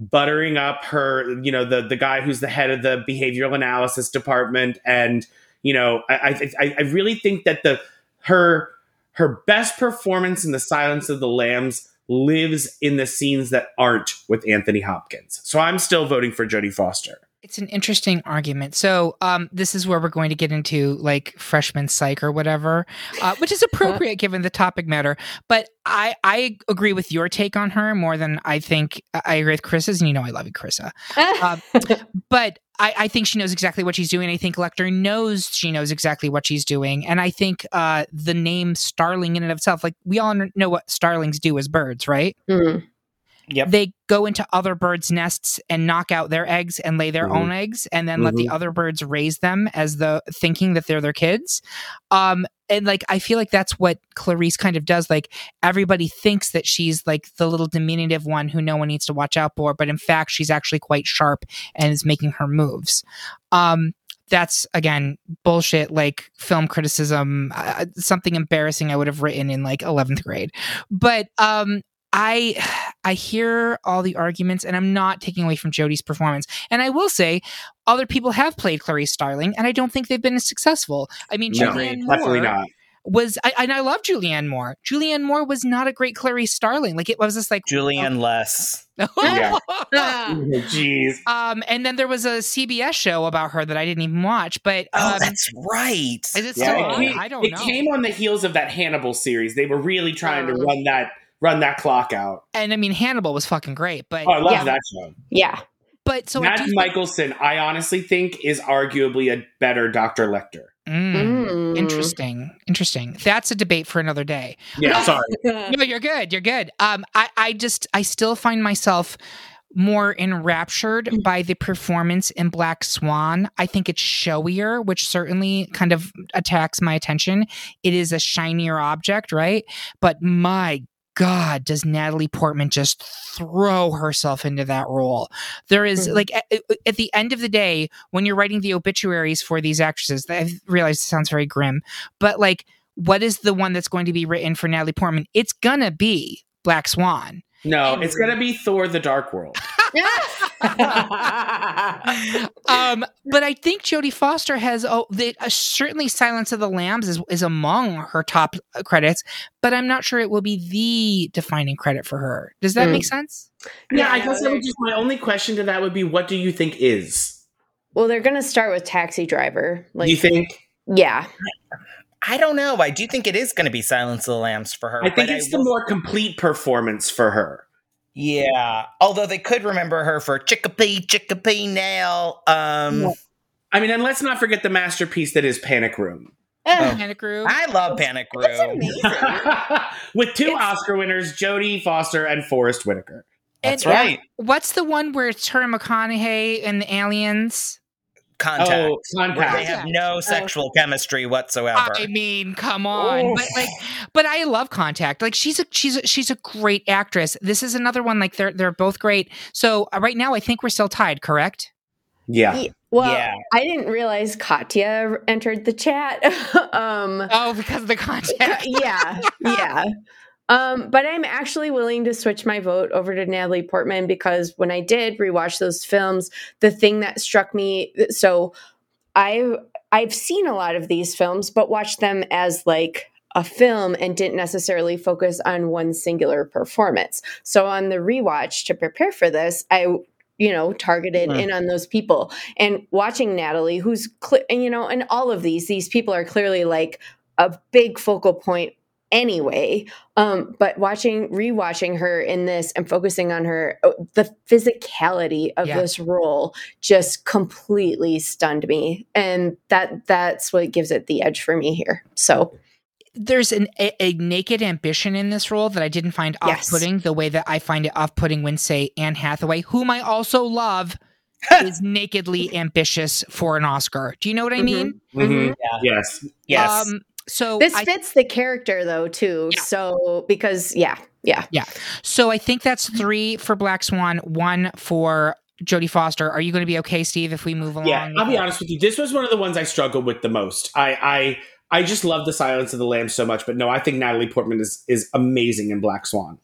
buttering up her, you know, the the guy who's the head of the behavioral analysis department, and you know, I I, I really think that the her her best performance in The Silence of the Lambs lives in the scenes that aren't with Anthony Hopkins. So I'm still voting for Jodie Foster. It's an interesting argument. So, um, this is where we're going to get into like freshman psych or whatever, uh, which is appropriate [LAUGHS] given the topic matter. But I, I agree with your take on her more than I think I agree with Chris's, and you know I love you, Chrissa. uh, [LAUGHS] but I, I, think she knows exactly what she's doing. I think Lecter knows she knows exactly what she's doing, and I think uh, the name Starling in and of itself, like we all know what starlings do as birds, right? Mm-hmm. Yep. They go into other birds' nests and knock out their eggs and lay their mm-hmm. own eggs, and then mm-hmm. let the mm-hmm. other birds raise them as the thinking that they're their kids. Um, and like I feel like that's what Clarice kind of does. Like everybody thinks that she's like the little diminutive one who no one needs to watch out for, but in fact, she's actually quite sharp and is making her moves. Um, that's again bullshit like film criticism uh, something embarrassing i would have written in like 11th grade but um I I hear all the arguments and I'm not taking away from Jodie's performance. And I will say other people have played Clarice Starling and I don't think they've been as successful. I mean no, Julianne definitely Moore not. Was I, and I love Julianne Moore. Julianne Moore was not a great Clarice Starling. Like it was just like Julianne oh. less. [LAUGHS] [LAUGHS] Jeez. Um, and then there was a CBS show about her that I didn't even watch. But oh, um, oh, that's right. Is it still yeah, on? I don't it know. It came on the heels of that Hannibal series. They were really trying to run that run that clock out. And I mean, Hannibal was fucking great, but oh, I love yeah. that show. Yeah. But so Mads Mikkelsen, I honestly think is arguably a better Dr. Lecter. Mm, mm. Interesting. Interesting. That's a debate for another day. Yeah, [LAUGHS] sorry. no, you're good. You're good. Um, I, I just, I still find myself more enraptured mm. by the performance in Black Swan. I think it's showier, which certainly kind of attacks my attention. It is a shinier object, right? But my God, does Natalie Portman just throw herself into that role? There is, mm-hmm. like, at, at, the end of the day, when you're writing the obituaries for these actresses, I realize it sounds very grim, but like, what is the one that's going to be written for Natalie Portman? It's gonna be Black Swan. No, it's gonna be Thor: The Dark World. [LAUGHS] [LAUGHS] um, but I think Jodie Foster has oh, the, uh, certainly Silence of the Lambs is, is among her top uh, credits, but I'm not sure it will be the defining credit for her. Does that Mm. make sense? Yeah, I guess that would just my only question to that would be, what do you think is? well, they're gonna start with Taxi Driver. Like, you think? yeah, I don't know. I do think it is going to be Silence of the Lambs for her. I think but it's the will- more complete performance for her. Yeah. Although they could remember her for Chickapee, Chickapee now. Um, I mean, and let's not forget the masterpiece that is Panic Room. Eh, Panic Room. I love Panic that's Room. amazing. [LAUGHS] With two It's- Oscar winners, Jodie Foster and Forest Whitaker. That's And- right. What's the one where it's her and McConaughey and the aliens? Contact. Oh, where they Contact. have no sexual chemistry whatsoever. I mean, come on. Oof. But like but I love Contact. Like she's a she's a, she's a great actress. This is another one like they're they're both great. So uh, right now I think we're still tied, correct? Yeah. Ye- well, Yeah. I didn't realize Katya entered the chat. [LAUGHS] um, Oh, because of the Contact. yeah, yeah. Um, but I'm actually willing to switch my vote over to Natalie Portman because when I did rewatch those films, the thing that struck me so I've I've seen a lot of these films, but watched them as like a film and didn't necessarily focus on one singular performance. So on the rewatch to prepare for this, I you know targeted in on those people and watching Natalie who's cl- and you know and all of these these people are clearly like a big focal point anyway um but watching rewatching her in this and focusing on her uh, the physicality of Yeah. this role just completely stunned me and that that's what gives it the edge for me here so There's an, a, a naked ambition in this role that I didn't find Yes. off-putting the way that I find it off-putting when say Anne Hathaway, whom I also love, [LAUGHS] is nakedly ambitious for an Oscar. Do you know what I mean? Mhm. Yeah. Yes. Yes. Um, so this I, fits the character though too Yeah. so because yeah yeah yeah so I think that's mm-hmm. three for Black Swan, one for Jodie Foster. Are you going to be okay, Steve, if we move along? Yeah, I'll be honest with you. This was one of the ones I struggled with the most. I I I just love the Silence of the Lambs so much, but no, I think Natalie Portman is is amazing in Black Swan.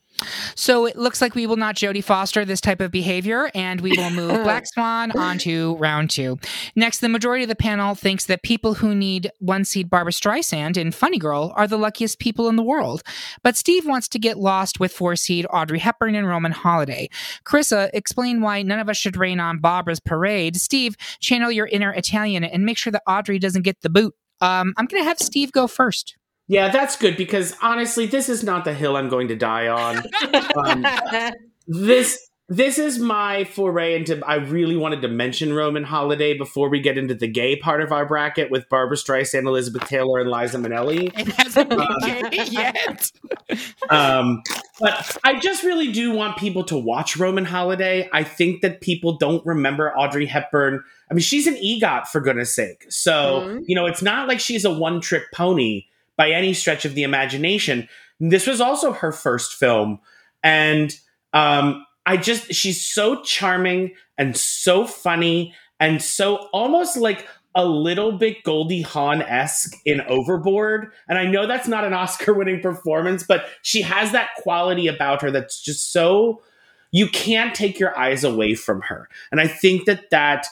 So it looks like we will not Jodie Foster this type of behavior, and we will move Black [LAUGHS] Swan onto round two. Next, the majority of the panel thinks that people who need one seed Barbra Streisand in Funny Girl are the luckiest people in the world. But Steve wants to get lost with four seed Audrey Hepburn and Roman Holiday. Carissa, explain why none of us should rain on Barbra's parade. Steve, channel your inner Italian and make sure that Audrey doesn't get the boot. Um, I'm going to have Steve go first. Yeah, that's good because honestly, this is not the hill I'm going to die on. Um, [LAUGHS] this this is my foray into. I really wanted to mention Roman Holiday before we get into the gay part of our bracket with Barbra Streisand, Elizabeth Taylor, and Liza Minnelli. It hasn't been gay yet. [LAUGHS] Um, but I just really do want people to watch Roman Holiday. I think that people don't remember Audrey Hepburn. I mean, she's an EGOT for goodness sake. So, Mhm. you know, it's not like she's a one trick pony by any stretch of the imagination. This was also her first film. And um, I just, she's so charming and so funny and so almost like a little bit Goldie Hawn esque in Overboard. And I know that's not an Oscar winning performance, but she has that quality about her that's just so, you can't take your eyes away from her. And I think that that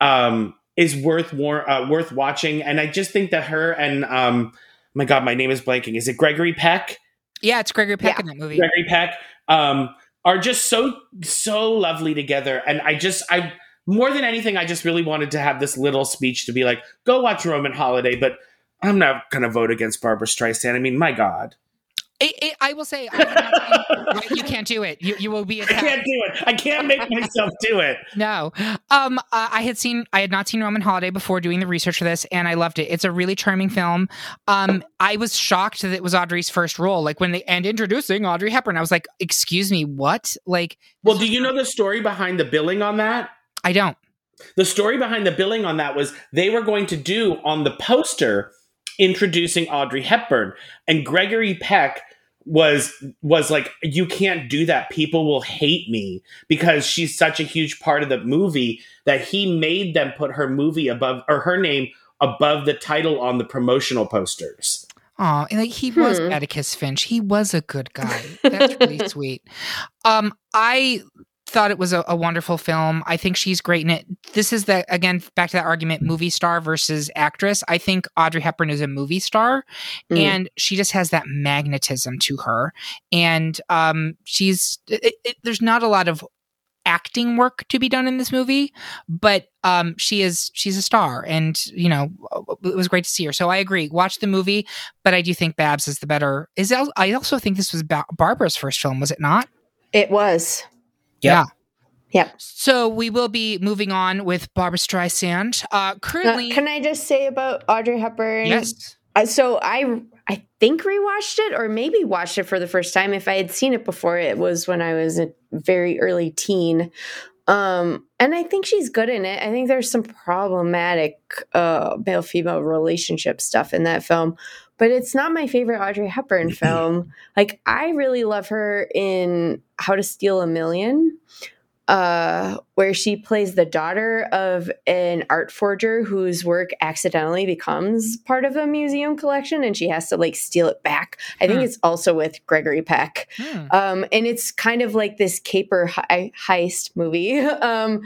um, is worth war- uh, worth watching. And I just think that her and, um, my God, my name is blanking. Is it Gregory Peck? Yeah, it's Gregory Peck Yeah. in that movie. Gregory Peck um, are just so so lovely together, and I just I more than anything, I just really wanted to have this little speech to be like, go watch Roman Holiday, but I'm not gonna vote against Barbra Streisand. I mean, my God, I, I, I will say, I have not seen- Right, [LAUGHS] you can't do it. You, you will be Attacked. I can't do it. I can't make myself do it. No. Um, uh, I had seen, I had not seen Roman Holiday before doing the research for this, and I loved it. It's a really charming film. Um, I was shocked that it was Audrey's first role. Like when they and introducing Audrey Hepburn, I was like, "Excuse me, what?" Like, Well, do you know the story behind the billing on that? I don't. The story behind the billing on that was they were going to do on the poster introducing Audrey Hepburn and Gregory Peck was was like you can't do that people will hate me because she's such a huge part of the movie that he made them put her movie above or her name above the title on the promotional posters. Oh, like he was Hmm. Atticus Finch. He was a good guy. [LAUGHS] That's really sweet. Um, I thought it was a, a wonderful film. I think she's great in it. This is the again back to that argument: movie star versus actress. I think Audrey Hepburn is a movie star, Mm. and she just has that magnetism to her. And um, she's it, it, there's not a lot of acting work to be done in this movie but um she is she's a star and you know it was great to see her so i agree watch the movie but i do think babs is the better is i also think this was ba- barbra's first film was it not It was. Yeah Yep. so we will be moving on with barbra streisand uh Uh, currently can I just say about Audrey Hepburn? yes Uh, so I I think rewatched it or maybe watched it for the first time. If I had seen it before, it was when I was a very early teen. Um, and I think she's good in it. I think there's some problematic uh, male female relationship stuff in that film, but it's not my favorite Audrey Hepburn film. Like I really love her in How to Steal a Million uh, where she plays the daughter of an art forger whose work accidentally becomes part of a museum collection and she has to like steal it back. I think Hmm. it's also with Gregory Peck. Hmm. Um, and it's kind of like this caper he- heist movie. [LAUGHS] Um,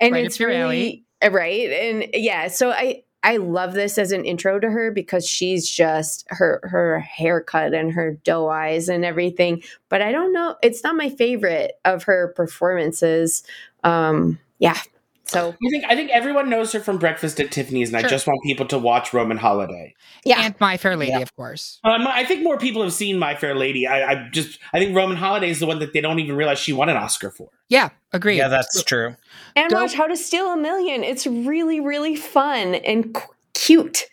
and Right it's your alley. really right. And yeah, so I I love this as an intro to her because she's just her her haircut and her doe eyes and everything. But I don't know, it's not my favorite of her performances. Um, yeah. So I think I think everyone knows her from Breakfast at Tiffany's, and Sure. I just want people to watch Roman Holiday. yeah, and my fair lady Yeah. of course Um, I think more people have seen My Fair Lady. I, I just I think Roman Holiday is the one that they don't even realize she won an Oscar for. yeah agree Yeah, that's true. and Go- watch How to Steal a Million. It's really really fun and cu- cute.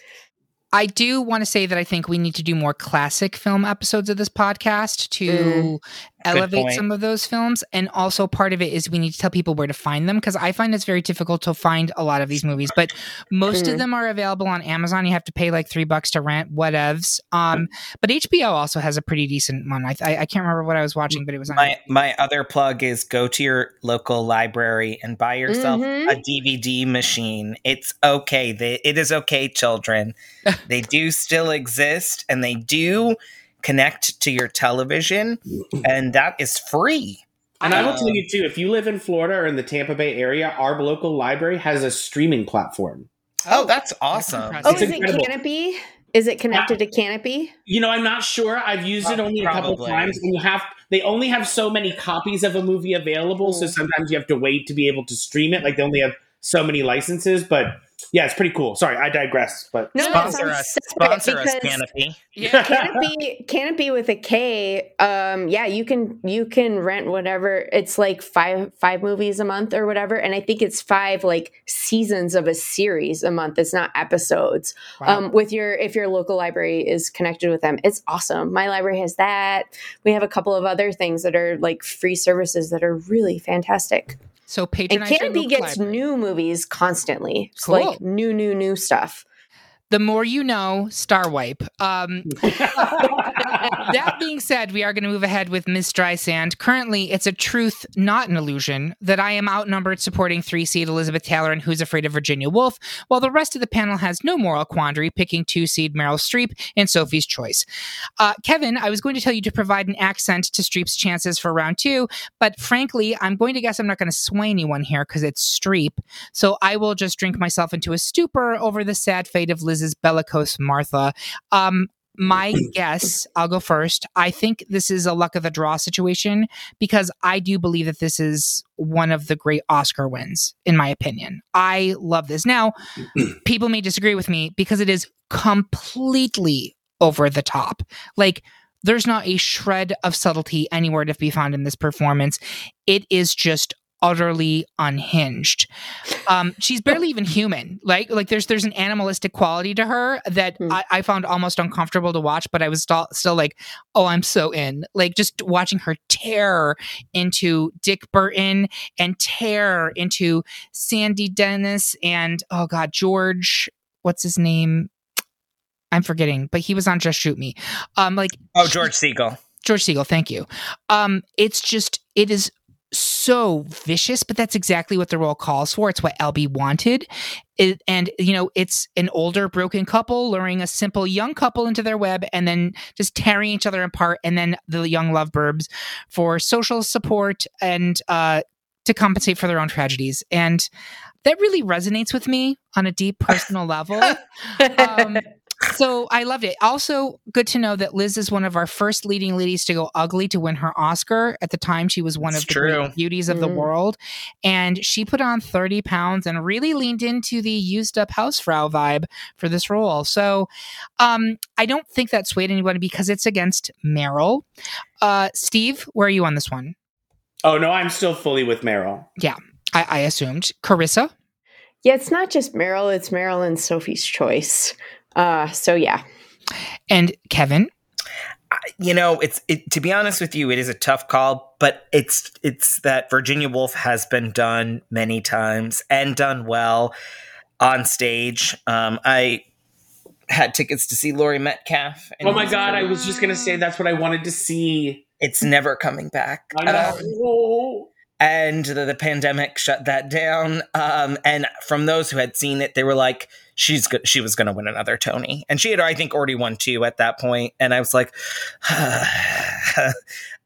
I do want to say that I think we need to do more classic film episodes of this podcast to Mm. Elevate point. some of those films. And also, part of it is we need to tell people where to find them because I find it's very difficult to find a lot of these movies. But most of Mm. them are available on Amazon. You have to pay like three bucks to rent, whatevs. Um, but HBO also has a pretty decent one. I, I, I can't remember what I was watching, but it was on. My my other plug is go to your local library and buy yourself Mhm. a DVD machine. It's okay. They, it is okay, children. [LAUGHS] they do still exist and they do connect to your television and that is free. And I will Um, tell you too, if you live in Florida or in the Tampa Bay area, our local library has a streaming platform. Oh, that's awesome. impressive. Oh, It's is incredible. it Kanopy? Is it connected to Kanopy? You know, I'm not sure. I've used it only a couple probably. times, and you have they only have so many copies of a movie available, so Mm. sometimes you have to wait to be able to stream it. Like they only have so many licenses, but yeah, it's pretty cool. Sorry, I digress. But No, that Sponsor sounds us. Sponsor us, Kanopy. Yeah. [LAUGHS] Kanopy, Kanopy with a K. Um, yeah, you can you can rent whatever. It's like five five movies a month or whatever, and I think it's five like seasons of a series a month. It's not episodes. Wow. Um, with your if your local library is connected with them, it's awesome. My library has that. We have a couple of other things that are like free services that are really fantastic. So And patronize your Kanopy gets library. new movies constantly. Cool. like new, new, new stuff. The more you know, Star Wipe. Um, [LAUGHS] that being said, we are going to move ahead with Miss Streisand. Currently, it's a truth, not an illusion, that I am outnumbered supporting three seed Elizabeth Taylor and Who's Afraid of Virginia Woolf, while the rest of the panel has no moral quandary picking two seed Meryl Streep and Sophie's Choice. Uh, Kevin, I was going to tell you to provide an accent to Streep's chances for round two, but frankly, I'm going to guess I'm not going to sway anyone here because it's Streep. So I will just drink myself into a stupor over the sad fate of Liz's bellicose Martha. Um, my [CLEARS THROAT] guess, I'll go first. I think this is a luck of the draw situation because I do believe that this is one of the great Oscar wins, in my opinion. I love this. Now, [CLEARS THROAT] people may disagree with me because it is completely over the top. Like, there's not a shred of subtlety anywhere to be found in this performance. It is just utterly unhinged. Um, she's barely even human. Like like there's there's an animalistic quality to her that Hmm. I, I found almost uncomfortable to watch, but I was still still like, oh, I'm so in. Like just watching her tear into Dick Burton and tear into Sandy Dennis and oh god, George, what's his name? I'm forgetting, but he was on Just Shoot Me. Um, like Oh, George Segal. George Segal, thank you. Um, it's just it is so vicious, but that's exactly what the role calls for. It's what Albee wanted. It, and, you know, it's an older, broken couple luring a simple young couple into their web and then just tearing each other apart. And then the young lovebirds for social support and uh, to compensate for their own tragedies. And that really resonates with me on a deep [LAUGHS] personal level. Um, so I loved it. Also, good to know that Liz is one of our first leading ladies to go ugly to win her Oscar. At the time, she was one It's of the true. great beauties of Mm. the world, and she put on thirty pounds and really leaned into the used up hausfrau vibe for this role. So, um, I don't think that swayed anybody because it's against Meryl. Uh, Steve, where are you on this one? Oh no, I'm still fully with Meryl. I, I assumed Carissa. Yeah, it's not just Meryl, it's Meryl and Sophie's choice. Uh, so yeah. And Kevin, you know it's it, to be honest with you it is a tough call but it's it's that virginia woolf has been done many times and done well on stage um i had tickets to see Laurie Metcalf. and Oh my god, I was just gonna say that's what I wanted to see. It's never coming back. I know. Um, and the, the pandemic shut that down. Um, and from those who had seen it, they were like, "She's go- she was going to win another Tony," and she had, I think, already won two at that point. And I was like, [SIGHS]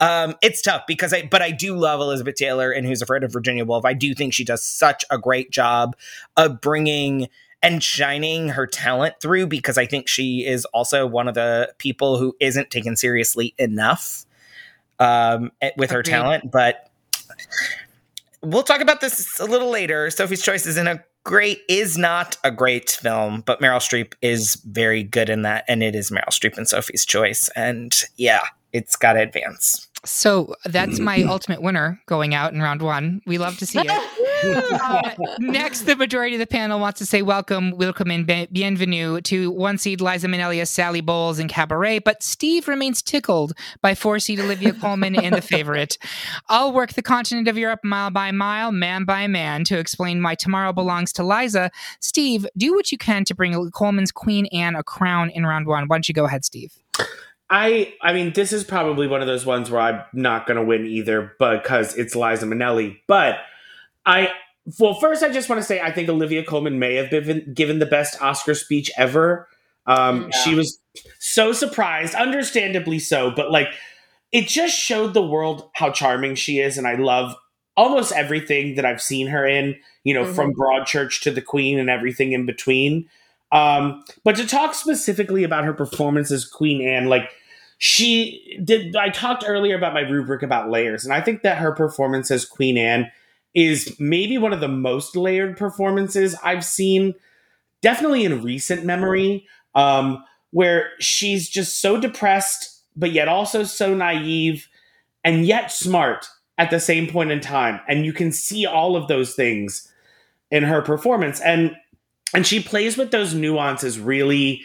um, "It's tough because I, but I do love Elizabeth Taylor and Who's Afraid of Virginia Woolf. I do think she does such a great job of bringing." And shining her talent through because I think she is also one of the people who isn't taken seriously enough um, with her Agreed. talent. But we'll talk about this a little later. Sophie's Choice is in a great is not a great film, but Meryl Streep is very good in that, and it is Meryl Streep and Sophie's Choice, and yeah, it's got to advance. So that's my ultimate winner going out in round one. We love to see it. [LAUGHS] [LAUGHS] Next, the majority of the panel wants to say welcome, welcome, and bienvenue to one seed Liza Minnelli Sally Bowles and Cabaret, but Steve remains tickled by four seed Olivia Colman in The Favorite. I'll work the continent of Europe mile by mile, man by man, to explain why tomorrow belongs to Liza. Steve, do what you can to bring Colman's Queen Anne a crown in round one. Why don't you go ahead, Steve? I I mean, this is probably one of those ones where I'm not going to win either because it's Liza Minnelli. But I well, first I just want to say I think Olivia Colman may have been given the best Oscar speech ever. Um, Yeah. She was so surprised, understandably so, but like it just showed the world how charming she is, and I love almost everything that I've seen her in. You know, from Broadchurch to the Queen and everything in between. Um, but to talk specifically about her performance as Queen Anne, like she did, I talked earlier about my rubric about layers, and I think that her performance as Queen Anne is maybe one of the most layered performances I've seen, definitely in recent memory, um, where she's just so depressed, but yet also so naive and yet smart at the same point in time. And you can see all of those things in her performance. And and she plays with those nuances really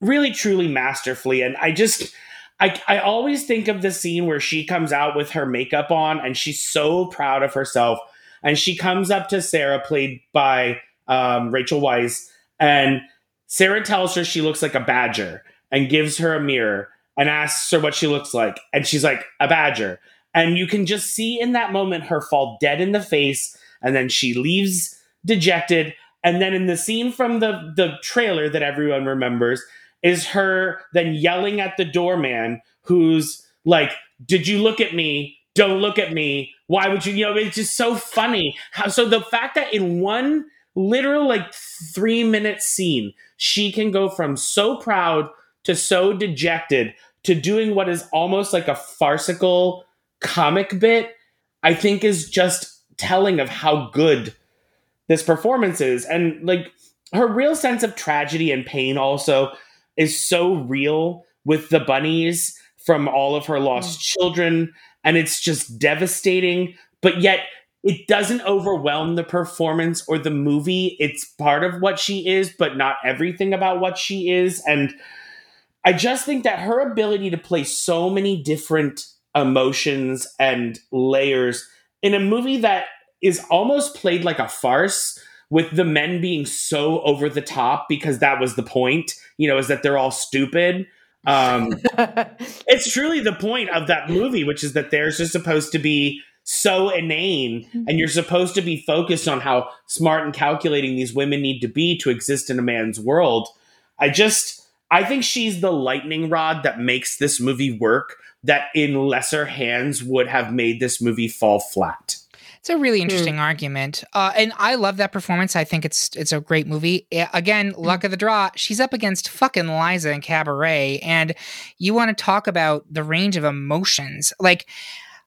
really truly masterfully and i just I, I always think of the scene where she comes out with her makeup on and she's so proud of herself and she comes up to sarah played by um, rachel weisz and sarah tells her she looks like a badger and gives her a mirror and asks her what she looks like and she's like a badger and you can just see in that moment her fall dead in the face and then she leaves dejected and then in the scene from the the trailer that everyone remembers is her then yelling at the doorman who's like, "Did you look at me? Don't look at me. Why would you?" You know, it's just so funny. How so the fact that in one literal like 3 minute scene, she can go from so proud to so dejected to doing what is almost like a farcical comic bit, I think is just telling of how good this performance is and like her real sense of tragedy and pain also is so real with the bunnies from all of her lost mm. children and it's just devastating but yet it doesn't overwhelm the performance or the movie. It's part of what she is but not everything about what she is and i just think that her ability to play so many different emotions and layers in a movie that is almost played like a farce with the men being so over the top because that was the point you know is that they're all stupid um [LAUGHS] it's truly the point of that movie which is that theirs is supposed to be so inane and you're supposed to be focused on how smart and calculating these women need to be to exist in a man's world. I just I think she's the lightning rod that makes this movie work that in lesser hands would have made this movie fall flat. It's a really interesting mm. argument, uh, and I love that performance. I think it's it's a great movie. again, mm. luck of the draw. She's up against fucking Liza in Cabaret, and you want to talk about the range of emotions. Like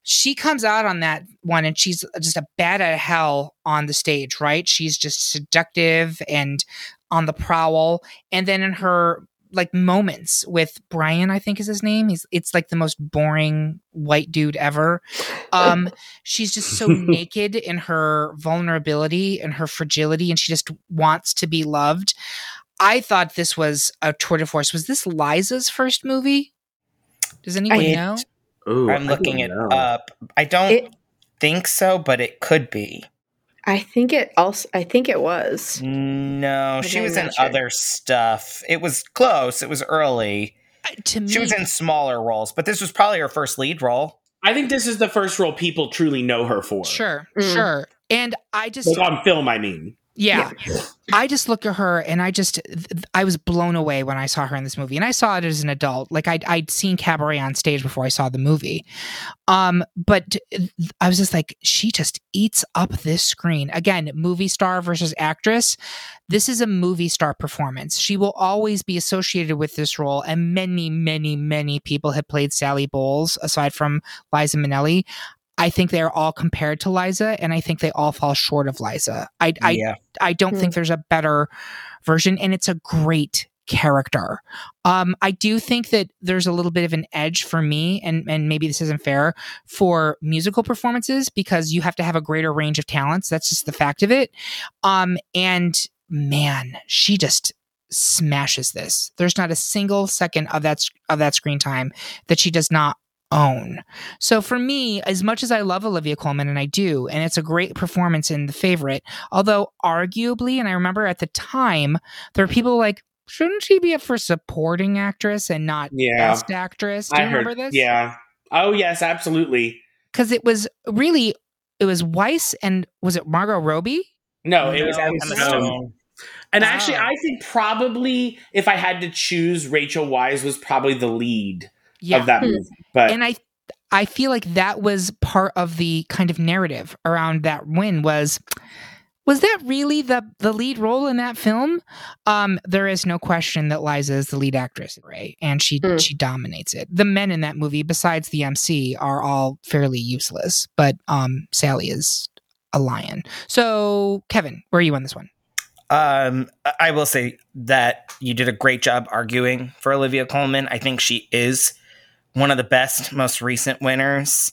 she comes out on that one, and she's just a bat out of hell on the stage. Right? She's just seductive and on the prowl, and then in her like moments with Brian, I think is his name. He's it's like the most boring white dude ever. Um, she's just so [LAUGHS] naked in her vulnerability and her fragility, and she just wants to be loved. I thought this was a tour de force. Was this Liza's first movie? Does anyone I, know? Ooh, I'm looking it know. up. I don't it, think so, but it could be. I think it also. I think it was. No, she was in sure. other stuff. It was close. It was early. Uh, to me, she was in smaller roles, but this was probably her first lead role. I think this is the first role people truly know her for. Sure, mm. sure. And I just like on film. I mean, yeah. yeah. I just look at her and I just I was blown away when I saw her in this movie. And I saw it as an adult. Like I'd I'd seen Cabaret on stage before I saw the movie. Um but I was just like she just eats up this screen. Again, movie star versus actress. This is a movie star performance. She will always be associated with this role and many many many people have played Sally Bowles aside from Liza Minnelli. I think they're all compared to Liza, and I think they all fall short of Liza. I I, yeah. I don't mm. think there's a better version, and it's a great character. Um, I do think that there's a little bit of an edge for me, and and maybe this isn't fair for musical performances because you have to have a greater range of talents. That's just the fact of it. Um, and man, she just smashes this. There's not a single second of that of that screen time that she does not own. So for me, as much as I love Olivia Colman, and I do, and it's a great performance in The Favorite, although arguably, and I remember at the time, there were people like, shouldn't she be up for supporting actress and not yeah. best actress? Do you I remember heard, this? Yeah. Oh yes, absolutely. Because it was really, it was Weisz and was it Margot Robbie? No, it was Emma Stone. And actually, ah. I think probably if I had to choose, Rachel Weisz was probably the lead yeah. of that hmm. movie. But and I I feel like that was part of the kind of narrative around that win was was that really the the lead role in that film? Um, there is no question that Liza is the lead actress, right? And she mm. she dominates it. The men in that movie, besides the MC, are all fairly useless, but um, Sally is a lion. So, Kevin, where are you on this one? Um, I will say that you did a great job arguing for Olivia Colman. I think she is one of the best, most recent winners.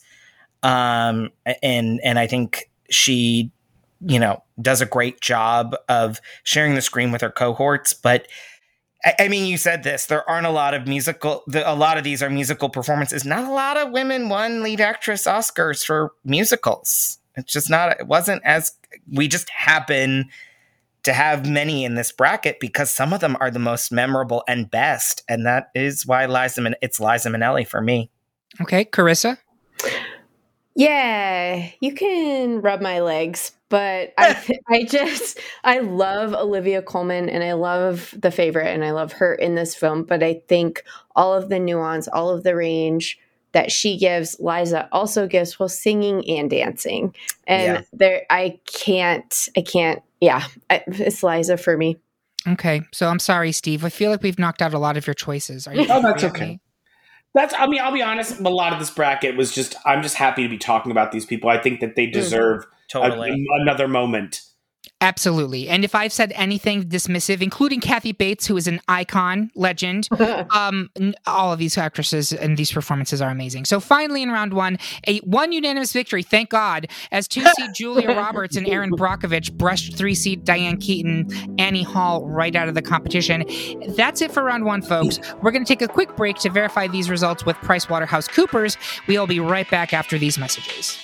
Um, and and I think she, you know, does a great job of sharing the screen with her cohorts. But I, mean, you said this: there aren't a lot of musical. The, a lot of these are musical performances. Not a lot of women won lead actress Oscars for musicals. It's just not. It wasn't as we just happen to have many in this bracket because some of them are the most memorable and best, and that is why Liza Min- it's Liza Minnelli for me. Okay, Carissa. Yeah, you can rub my legs, but I [LAUGHS] I just I love Olivia Colman and I love The Favorite and I love her in this film, but I think all of the nuance, all of the range that she gives, Liza also gives while singing and dancing. And yeah. there I can't I can't yeah, it's Liza for me. Okay, so I'm sorry, Steve. I feel like we've knocked out a lot of your choices. Are you? oh, that's okay. That's. I mean, I'll be honest. A lot of this bracket was just. I'm just happy to be talking about these people. I think that they mm. deserve mm, totally. a, another moment Absolutely. And if I've said anything dismissive, including Kathy Bates, who is an icon, legend, [LAUGHS] um, all of these actresses and these performances are amazing. So finally, in round one, a one unanimous victory, thank God, as two seed [LAUGHS] Julia Roberts and Erin Brockovich brushed three seed Diane Keaton, Annie Hall right out of the competition. That's it for round one, folks. We're going to take a quick break to verify these results with PricewaterhouseCoopers. We'll be right back after these messages.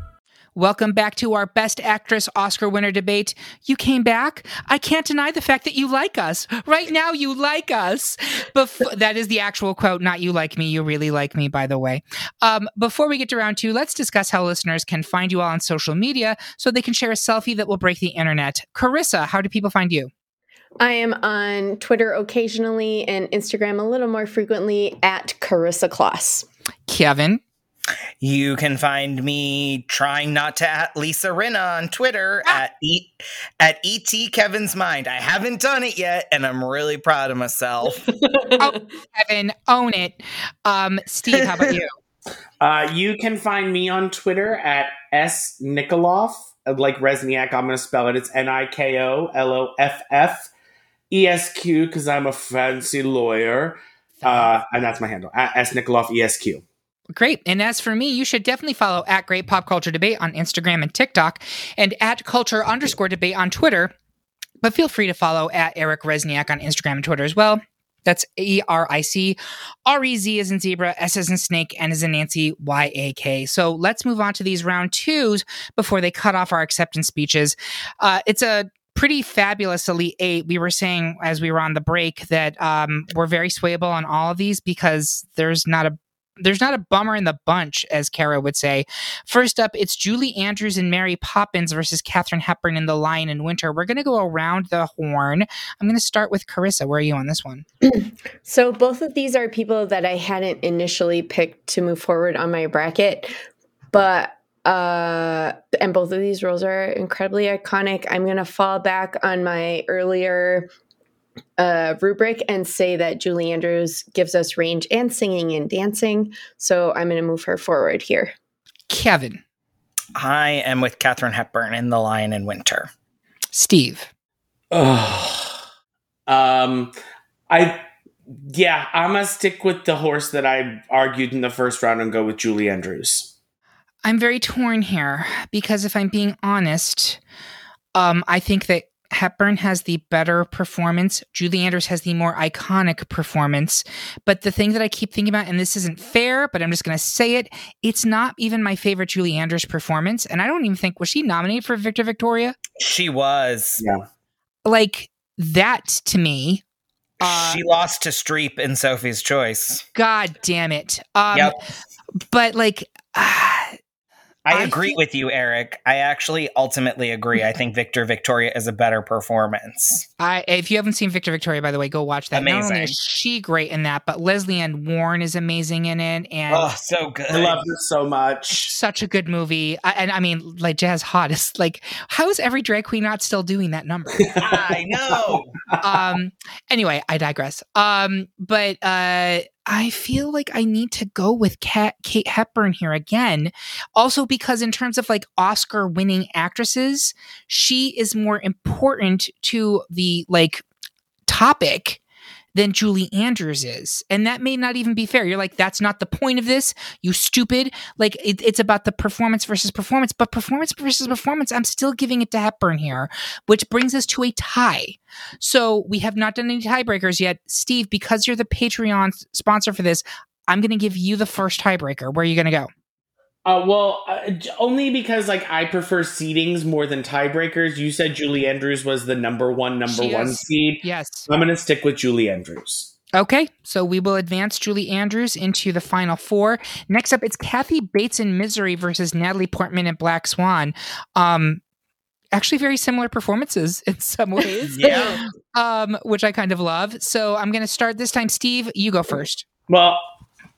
Welcome back to our Best Actress Oscar winner debate. You came back. I can't deny the fact that you like us. Right now, you like us. Bef- [LAUGHS] that is the actual quote, not you like me. You really like me, by the way. Um, before we get to round two, let's discuss how listeners can find you all on social media so they can share a selfie that will break the internet. Carissa, how do people find you? I am on Twitter occasionally and Instagram a little more frequently at Carissa Kloss. Kevin. You can find me trying not to at Lisa Rinna on Twitter Ah. at e- at et Kevin's mind. I haven't done it yet, and I'm really proud of myself. [LAUGHS] Oh, Kevin, own it. Um, Steve, how about you? [LAUGHS] Uh, you can find me on Twitter at S Nikoloff, uh, like Rezsnyak. I'm going to spell it. It's N I K O L O F F E S Q because I'm a fancy lawyer. Uh, and that's my handle at S Nikoloff ESQ. Great. And as for me, you should definitely follow at Great Pop Culture Debate on Instagram and TikTok and at Culture underscore debate on Twitter. But feel free to follow at Eric Rezsnyak on Instagram and Twitter as well. That's E R I C R E Z is in zebra, S is in snake, N is in Nancy, Y A K. So let's move on to these round twos before they cut off our acceptance speeches. Uh, it's a pretty fabulous Elite Eight. We were saying as we were on the break that um, we're very swayable on all of these because there's not a there's not a bummer in the bunch, as Kara would say. First up, it's Julie Andrews and Mary Poppins versus Katharine Hepburn in The Lion in Winter. We're going to go around the horn. I'm going to start with Carissa. Where are you on this one? [CLEARS THROAT] So both of these are people that I hadn't initially picked to move forward on my bracket, but uh and both of these roles are incredibly iconic. I'm going to fall back on my earlier uh rubric and say that Julie Andrews gives us range and singing and dancing, so I'm going to move her forward here. Kevin, I am with Katharine Hepburn in The Lion in Winter. Steve, Ugh. Um, I yeah, I'm gonna stick with the horse that I argued in the first round and go with Julie Andrews. I'm very torn here because if I'm being honest, um, I think that Hepburn has the better performance. Julie Andrews has the more iconic performance. But the thing that I keep thinking about, and this isn't fair, but I'm just going to say it, it's not even my favorite Julie Andrews performance. And I don't even think, was she nominated for Victor Victoria? She was. Yeah. Like that to me. Uh, she lost to Streep in Sophie's Choice. God damn it. Um, Yep. But like, ah, I I agree feel- with you, Eric. I actually ultimately agree. I think Victor Victoria is a better performance. I if you haven't seen Victor Victoria, by the way, go watch that. Not only Amazing. is she great in that, but Lesley Ann Warren is amazing in it, and Oh, so good. I love her so it's much. such a good movie. I, and I mean, like Jazz Hot is like, how is every drag queen not still doing that number? [LAUGHS] I know. um. Anyway, I digress. Um. But uh, I feel like I need to go with Kat, Kate Hepburn here again. Also, because in terms of like Oscar winning actresses, she is more important to the like topic than Julie Andrews is. And that may not even be fair. You're like, that's not the point of this, you stupid. Like, it, it's about the performance versus performance, but performance versus performance, I'm still giving it to Hepburn here, which brings us to a tie. So we have not done any tiebreakers yet. Steve, because you're the Patreon sponsor for this, I'm going to give you the first tiebreaker. Where are you going to go? Uh, well, uh, only because like I prefer seedings more than tiebreakers. You said Julie Andrews was the number one, number She one is. seed. Yes. I'm gonna stick with Julie Andrews. Okay, so we will advance Julie Andrews into the final four. Next up, it's Kathy Bates in Misery versus Natalie Portman in Black Swan. Um, actually very similar performances in some [LAUGHS] ways. Yeah. [LAUGHS] um, which I kind of love. So I'm going to start this time. Steve, you go first. Well,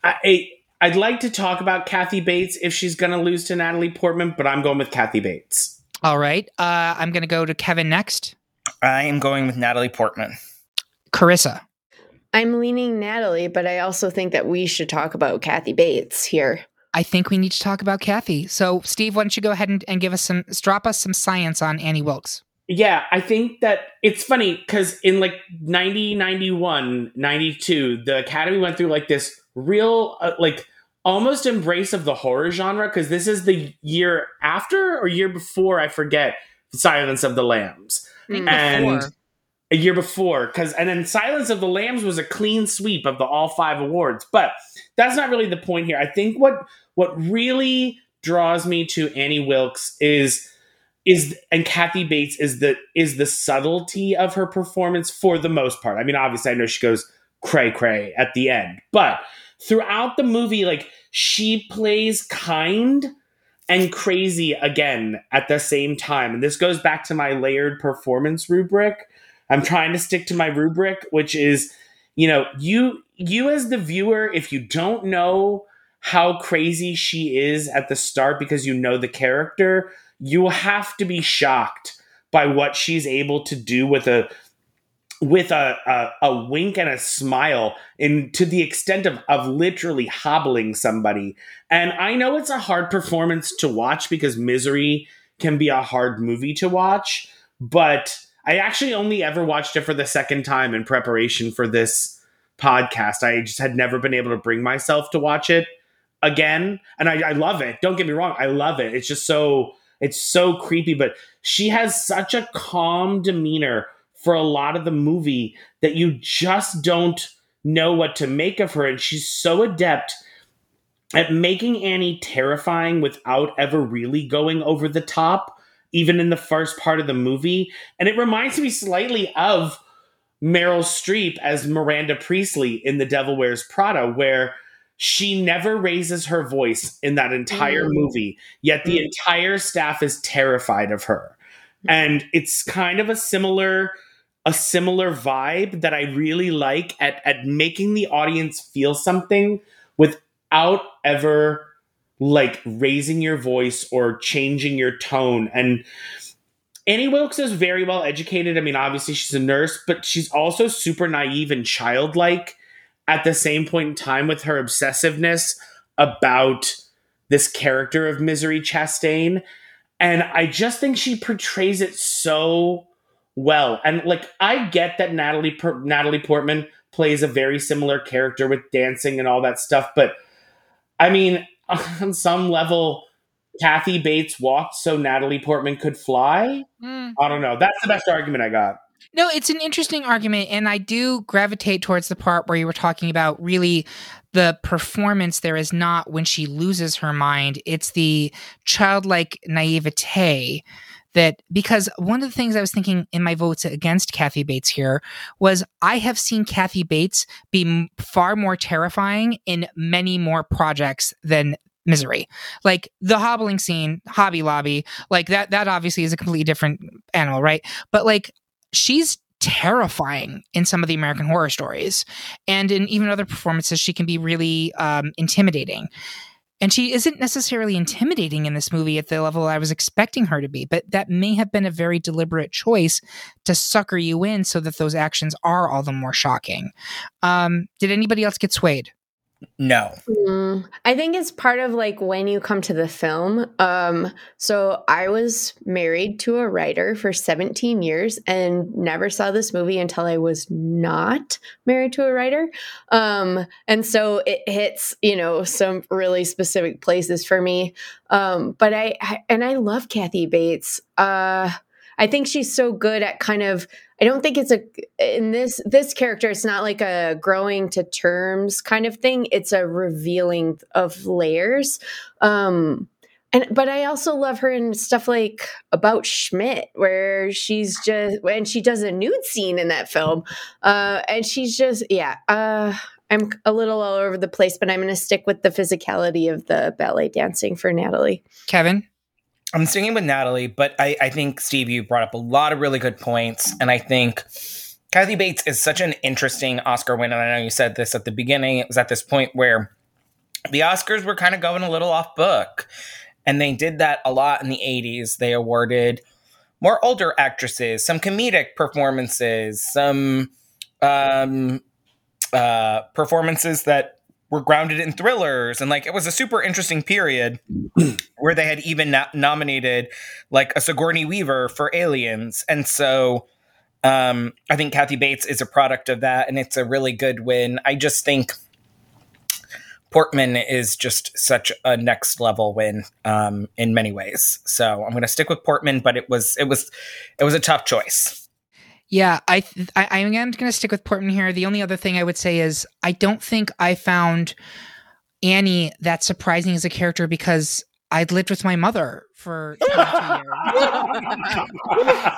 I, I'd like to talk about Kathy Bates if she's going to lose to Natalie Portman, but I'm going with Kathy Bates. All right. Uh, I'm going to go to Kevin next. I am going with Natalie Portman. Carissa. I'm leaning Natalie, but I also think that we should talk about Kathy Bates here. I think we need to talk about Kathy. So, Steve, why don't you go ahead and, and give us some, drop us some science on Annie Wilkes? Yeah, I think that it's funny because in like 90, 91, 92, the Academy went through like this real, uh, like, almost embrace of the horror genre because this is the year after or year before, I forget, Silence of the Lambs. Mm-hmm. Mm, and Before. a year before because and then silence of the lambs was a clean sweep of the all five awards but that's not really the point here i think what what really draws me to annie wilkes is is and kathy bates is the is the subtlety of her performance for the most part i mean obviously i know she goes cray cray at the end but throughout the movie like she plays kind and crazy again at the same time. And this goes back to my layered performance rubric. I'm trying to stick to my rubric, which is, you know, you you as the viewer, if you don't know how crazy she is at the start because you know the character, you have to be shocked by what she's able to do with a with a, a, a wink and a smile and to the extent of, of literally hobbling somebody. And i know it's a hard performance to watch because misery can be a hard movie to watch but i actually only ever watched it for the second time in preparation for this podcast. I just had never been able to bring myself to watch it again. And I, I love it. Don't get me wrong. I love it. It's just so it's so creepy but she has such a calm demeanor for a lot of the movie that you just don't know what to make of her. And she's so adept at making Annie terrifying without ever really going over the top, even in the first part of the movie. And it reminds me slightly of Meryl Streep as Miranda Priestly in The Devil Wears Prada, where she never raises her voice in that entire Mm. movie, yet the entire staff is terrified of her. And it's kind of a similar a similar vibe that I really like at at making the audience feel something without ever like raising your voice or changing your tone and Annie Wilkes is very well educated. I mean, obviously she's a nurse, but she's also super naive and childlike at the same point in time with her obsessiveness about this character of Misery Chastain. And I just think she portrays it so well. And like, I get that Natalie Per- Natalie Portman plays a very similar character with dancing and all that stuff, but I mean, [LAUGHS] on some level, Kathy Bates walked so Natalie Portman could fly. Mm. I don't know. That's the best argument I got. No, it's an interesting argument, and I do gravitate towards the part where you were talking about really the performance. There is not when she loses her mind; it's the childlike naivete that because one of the things I was thinking in my votes against Kathy Bates here was I have seen Kathy Bates be far more terrifying in many more projects than misery like the hobbling scene hobby lobby like that that obviously is a completely different animal right but like she's terrifying in some of the American horror stories. And in even other performances, she can be really um, intimidating. And she isn't necessarily intimidating in this movie at the level I was expecting her to be, but that may have been a very deliberate choice to sucker you in so that those actions are all the more shocking. Um, did anybody else get swayed? No. Mm, I think it's part of like when you come to the film. Um, so I was married to a writer for 17 years and never saw this movie until I was not married to a writer. Um, and so it hits, you know, some really specific places for me. Um, but I, I and I love Kathy Bates. Uh, I think she's so good at kind of I don't think it's a in this this character it's not like a growing to terms kind of thing. It's a revealing of layers. Um and but I also love her in stuff like about Schmidt, where she's just and she does a nude scene in that film. Uh and she's just yeah, uh I'm a little all over the place, but I'm gonna stick with the physicality of the ballet dancing for Natalie. Kevin? I'm sticking with Natalie, but I, I think Steve, you brought up a lot of really good points, and I think Kathy Bates is such an interesting Oscar winner. I know you said this at the beginning. It was at this point where the Oscars were kind of going a little off book, and they did that a lot in the 80s. They awarded more older actresses, some comedic performances, some um, uh, performances that were grounded in thrillers. And like it was a super interesting period [CLEARS THROAT] where they had even no- nominated like a Sigourney Weaver for Aliens. And so um I think Kathy Bates is a product of that and it's a really good win. I just think Portman is just such a next level win um in many ways. So I'm going to stick with Portman but it was it was it was a tough choice Yeah, I, th- I I am going to stick with Portman here. The only other thing I would say is I don't think I found Annie that surprising as a character because I'd lived with my mother for 22 years.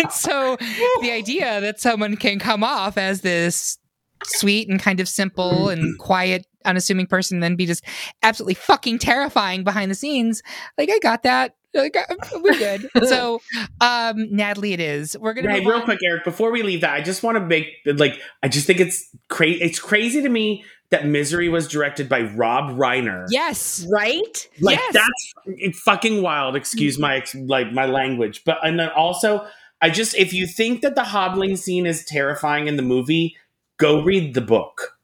and [LAUGHS] so the idea that someone can come off as this sweet and kind of simple and quiet unassuming person then be just absolutely fucking terrifying behind the scenes like i got that like, uh, we're good [LAUGHS] so um natalie it is we're gonna Hey, move real on. quick, Eric. Before we leave that, I just want to make like I just think it's crazy. It's crazy to me that Misery was directed by Rob Reiner. yes Right? like yes. that's f- fucking wild. Excuse my like my language, but and then also I just if you think that the hobbling scene is terrifying in the movie, go read the book.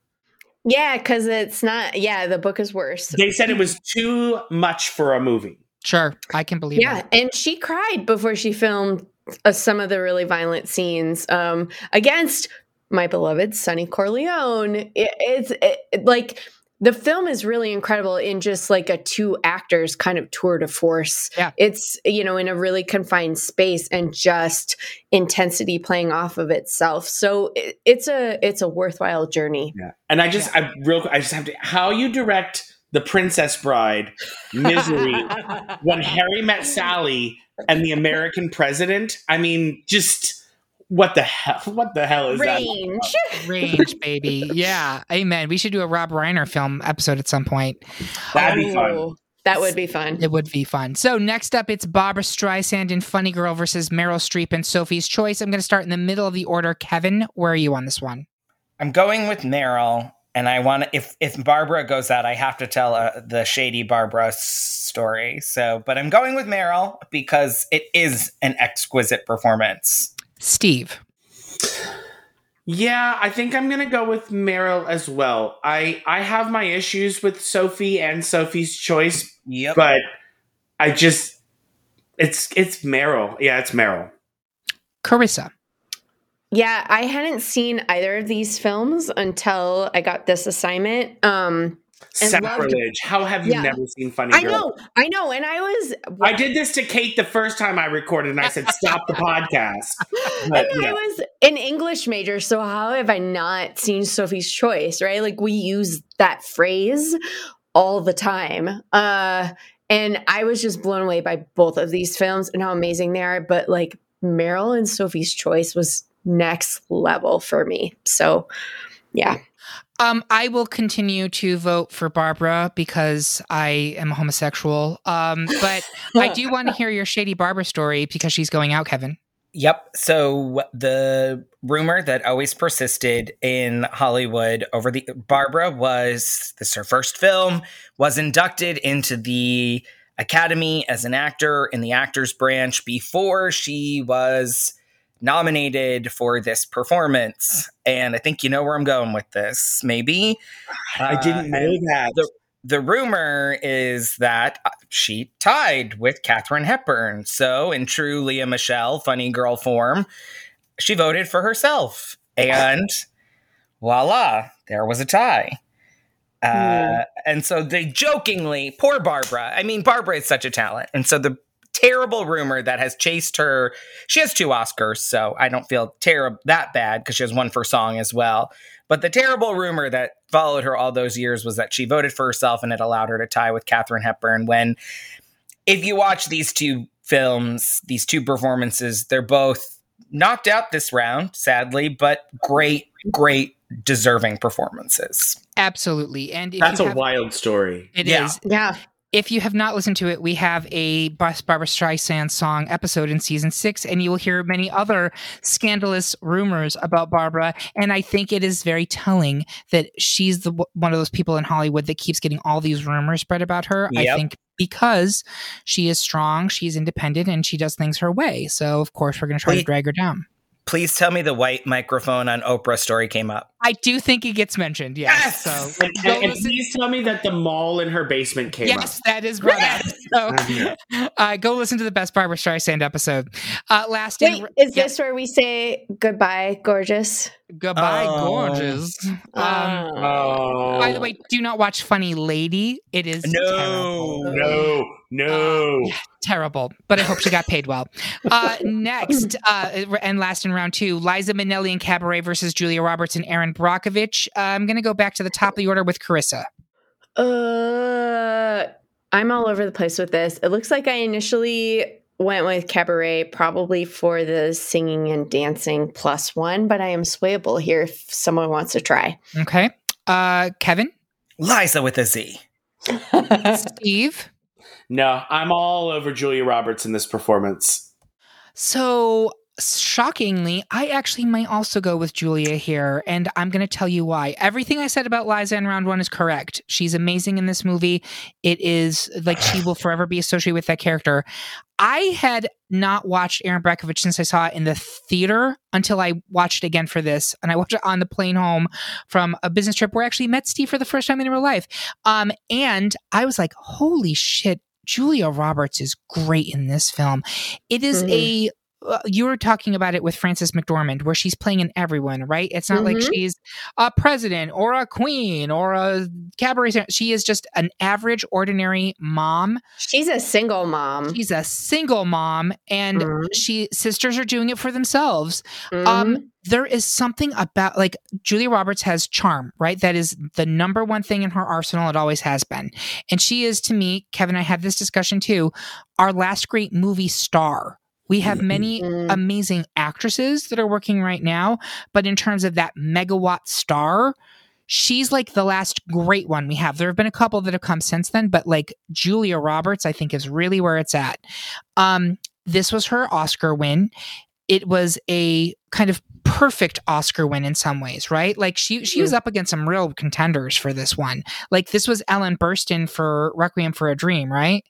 Yeah, because it's not. Yeah, the book is worse. They said it was too much for a movie. Sure i can believe it. Yeah, that and she cried before she filmed uh, some of the really violent scenes um, against my beloved Sonny Corleone. It, it's it, like the film is really incredible in just like a two actors kind of tour de force. Yeah. It's, you know, in a really confined space and just intensity playing off of itself. So it, it's a it's a worthwhile journey. Yeah. And I just I real I just have to how you direct the Princess Bride, Misery, [LAUGHS] when Harry met Sally and the American president. I mean, just what the hell? What the hell is that? Range. range baby yeah amen we should do a rob reiner film episode at some point That'd be fun. That would be fun. It would be fun. So next up, it's Barbra Streisand in Funny Girl versus Meryl Streep and Sophie's Choice. I'm going to start in the middle of the order. Kevin, where are you on this one? I'm going with Meryl, and I want to. If if Barbra goes out, I have to tell uh, the shady Barbra story. So, but I'm going with Meryl because it is an exquisite performance. Steve. Yeah, I think I'm gonna go with Meryl as well. I I have my issues with Sophie and Sophie's choice, Yep. but I just it's it's Meryl. Yeah, it's Meryl. Carissa. Yeah, I hadn't seen either of these films until I got this assignment. Um And loved- Sacrilege. How have you Yeah. never seen Funny I know, I know, and I was I did this to Kate the first time I recorded, and I said, "Stop the podcast." [LAUGHS] But, and yeah. I was an English major, so how have I not seen Sophie's Choice? Right, like we use that phrase all the time. Uh, and I was just blown away by both of these films and how amazing they are. But like Meryl and Sophie's Choice was next level for me. So, yeah, Um, I will continue to vote for Barbra because I am a homosexual. Um, but [LAUGHS] I do want to hear your shady Barbra story because she's going out, Kevin. Yep. So the rumor that always persisted in Hollywood over the Barbra was this her first film, was inducted into the Academy as an actor in the actors branch before she was nominated for this performance. And I think you know where I'm going with this, maybe. I didn't Uh, know and that. the- the rumor is that uh, she tied with Katharine Hepburn. So, in true Lea Michele funny girl form, she voted for herself. And voila, there was a tie. Uh, and so they jokingly, poor Barbra. I mean, Barbra is such a talent. And so the terrible rumor that has chased her, she has two Oscars, so I don't feel terrible that bad because she has one for song as well. But the terrible rumor that followed her all those years was that she voted for herself and it allowed her to tie with Katharine Hepburn. When, if you watch these two films, these two performances, they're both knocked out this round, sadly, but great, great, deserving performances. Absolutely. And That's a have- wild story. It is. Yeah. If you have not listened to it, we have a Barbra Streisand song episode in season six, and you will hear many other scandalous rumors about Barbra. And I think it is very telling that she's the one of those people in Hollywood that keeps getting all these rumors spread about her. I think because she is strong, she's independent, and she does things her way. So of course we're going to try to drag her down. Please tell me the white microphone on Oprah story came up. I do think it gets mentioned. Yes. Yes! So And, and- and please tell me that the mall in her basement came up. Yes, that is brought up. So [LAUGHS] uh, go listen to the best Barbra Streisand episode. Uh, last in, Wait, is yeah, this where we say goodbye, gorgeous? goodbye, Oh. gorgeous. Um, Oh. by the way, do not watch Funny Lady. It is No. terrible. no, no. Uh, terrible, but I hope she got paid well. Uh, next, uh, and last in round two, Liza Minnelli and Cabaret versus Julia Roberts and Erin Brockovich. Uh, I'm going to go back to the top of the order with Carissa. Uh, I'm all over the place with this. It looks like I initially went with cabaret probably for the singing and dancing plus one, but I am swayable here if someone wants to try. Okay. Uh, Kevin, Liza with a Z. [LAUGHS] Steve. No, I'm all over Julia Roberts in this performance. So shockingly, I actually might also go with Julia here, and I'm going to tell you why. Everything I said about Liza in round one is correct. She's amazing in this movie. It is like she will forever be associated with that character. I had not watched Erin Brockovich since I saw it in the theater until I watched it again for this, and I watched it on the plane home from a business trip where I actually met Steve for the first time in real life. Um, and I was like, "Holy shit!" Julia Roberts is great in this film. It is a uh, you were talking about it with Frances McDormand, where she's playing in everyone, right? It's not like Mhm. she's a president or a queen or a cabaret. singer. She is just an average, ordinary mom. She's a single mom. She's a single mom, and Mhm. she sisters are doing it for themselves. Mhm. Um, there is something about like Julia Roberts has charm, right? That is the number one thing in her arsenal. It always has been. And she is to me, Kevin, I had this discussion too, our last great movie star. We have many Mhm. amazing actresses that are working right now, but in terms of that megawatt star, she's like the last great one we have. There have been a couple that have come since then, but like Julia Roberts, I think is really where it's at. Um, this was her Oscar win. It was a kind of perfect Oscar win in some ways, right? Like she she was up against some real contenders for this one. Like this was Ellen Burstyn for Requiem for a Dream, right?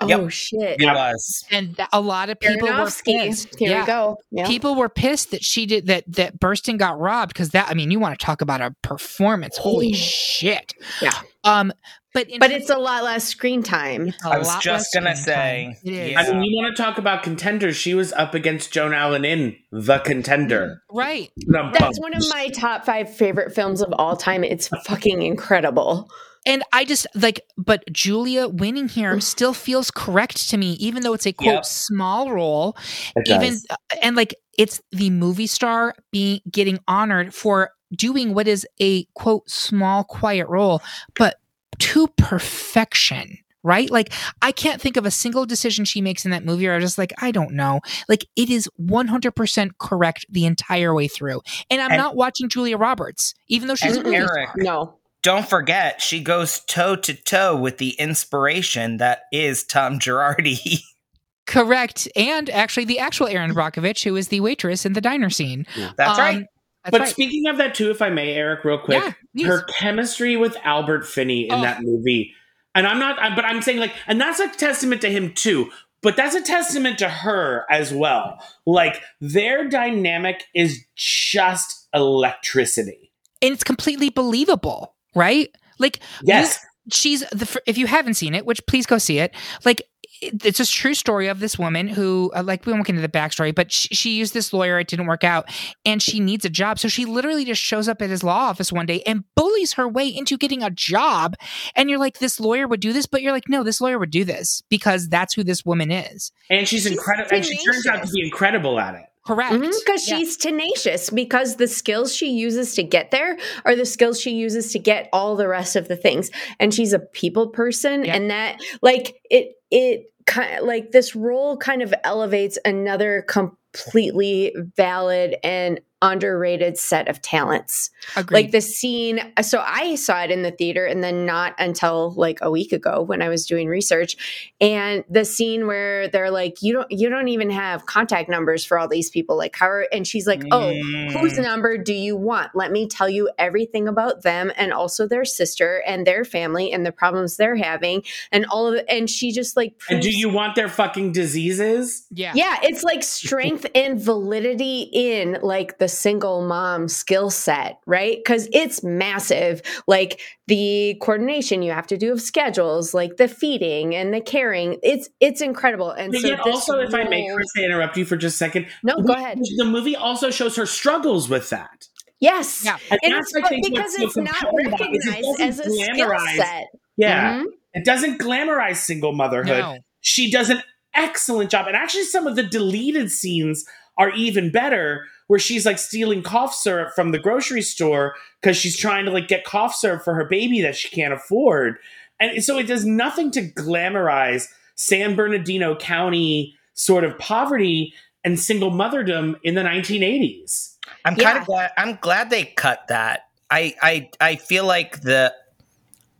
Oh Yep. shit. It was. And th- a lot of people were Aronofsky. pissed. Here Yeah. we go. Yeah. People were pissed that she did that that Burstyn got robbed because that I mean you want to talk about a performance. Holy shit. Yeah. Um but in but it's a lot less screen time. I was just gonna say, yeah. I mean, you want to talk about contenders? She was up against Joan Allen in The Contender. Right. The That's one of my top five favorite films of all time. It's fucking incredible. And I just like, but Julia winning here still feels correct to me, even though it's a quote Yep. small role. It even does. uh, and like it's the movie star being getting honored for doing what is a quote small quiet role, but to perfection. Right? Like, I can't think of a single decision she makes in that movie, or I'm just like, I don't know. Like, it is 100% correct the entire way through. And I'm And- not watching Julia Roberts, even though she's a movie Eric, star. No. Don't forget, she goes toe to toe with the inspiration that is Tom Girardi. [LAUGHS] Correct. And actually, the actual Erin Brockovich, who is the waitress in the diner scene. That's Um, right. That's but right. speaking of that too, if I may, Eric, real quick, Yeah, please. her chemistry with Albert Finney in Oh. that movie, and I'm not, but I'm saying like, and that's a testament to him too. But that's a testament to her as well. Like their dynamic is just electricity. and it's completely believable, right? Like, Yes. she's the if you haven't seen it, which please go see it. Like it's a true story of this woman who, uh, like, we won't get into the backstory, but she, she used this lawyer. It didn't work out, and she needs a job. So she literally just shows up at his law office one day and bullies her way into getting a job. And you're like, this lawyer would do this, but you're like, no, this lawyer would do this because that's who this woman is. And she's, She's incredible. And she turns out to be incredible at it. Correct. Mm-hmm. Because Yeah. she's tenacious, because the skills she uses to get there are the skills she uses to get all the rest of the things. And she's a people person, Yeah. and that, like, it, it, kind of, like this role kind of elevates another completely valid and underrated set of talents. Agreed. Like the scene, so I saw it in the theater and then not until like a week ago when I was doing research. And the scene where they're like, you don't you don't even have contact numbers for all these people. Like how are, and she's like, Oh, whose Mm. number do you want? Let me tell you everything about them and also their sister and their family and the problems they're having and all of it. And she just like And do you want their fucking diseases? yeah. yeah, it's like strength and validity in like the single mom skill set, right? Because it's massive. Like the coordination you have to do of schedules, like the feeding and the caring. It's it's incredible. And But so yet this also, if I may, Chris, I interrupt you for just a second. no, go ahead. The movie also shows her struggles with that. Yes, Yeah. And and that's, it's because what's so it's not compelling about it is it recognized as a skill set. Yeah. Mhm. It doesn't glamorize single motherhood. No. She does an excellent job. And actually, some of the deleted scenes are even better, where she's like stealing cough syrup from the grocery store because she's trying to like get cough syrup for her baby that she can't afford. And so it does nothing to glamorize San Bernardino County sort of poverty and single motherdom in the 1980s. I'm kind Yeah. of glad. I'm glad they cut that. I I I feel like the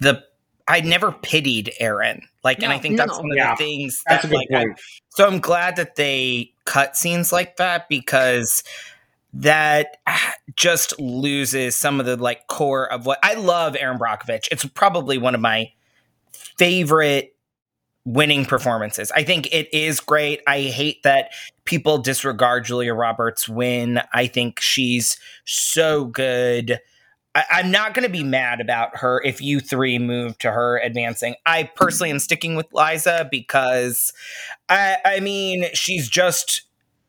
the I never pitied Erin. Like, and I No. think that's one of Yeah. the things That's that a good like. I- point. so I'm glad that they cut scenes like that because that just loses some of the like core of what I love. Erin Brockovich. It's probably one of my favorite winning performances. I think it is great. I hate that people disregard Julia Roberts' win. I think she's so good. I, I'm not going to be mad about her if you three move to her advancing. I personally am sticking with Liza because I, I mean she's just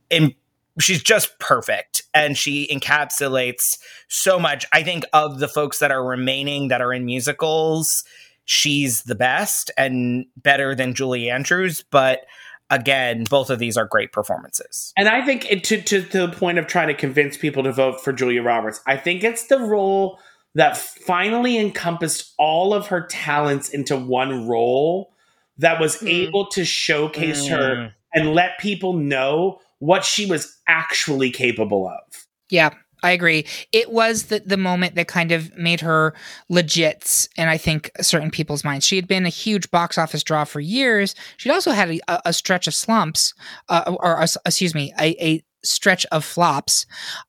in. She's just perfect and she encapsulates so much. I think of the folks that are remaining that are in musicals, she's the best and better than Julie Andrews. But again, both of these are great performances. And I think it, to, to, to the point of trying to convince people to vote for Julia Roberts, I think it's the role that finally encompassed all of her talents into one role that was Hmm. able to showcase her Mm. and let people know what she was actually capable of. Yeah, I agree. It was the the moment that kind of made her legit, and I think certain people's minds. She had been a huge box office draw for years. She'd also had a, a stretch of slumps, uh, or, uh, excuse me, a, a stretch of flops.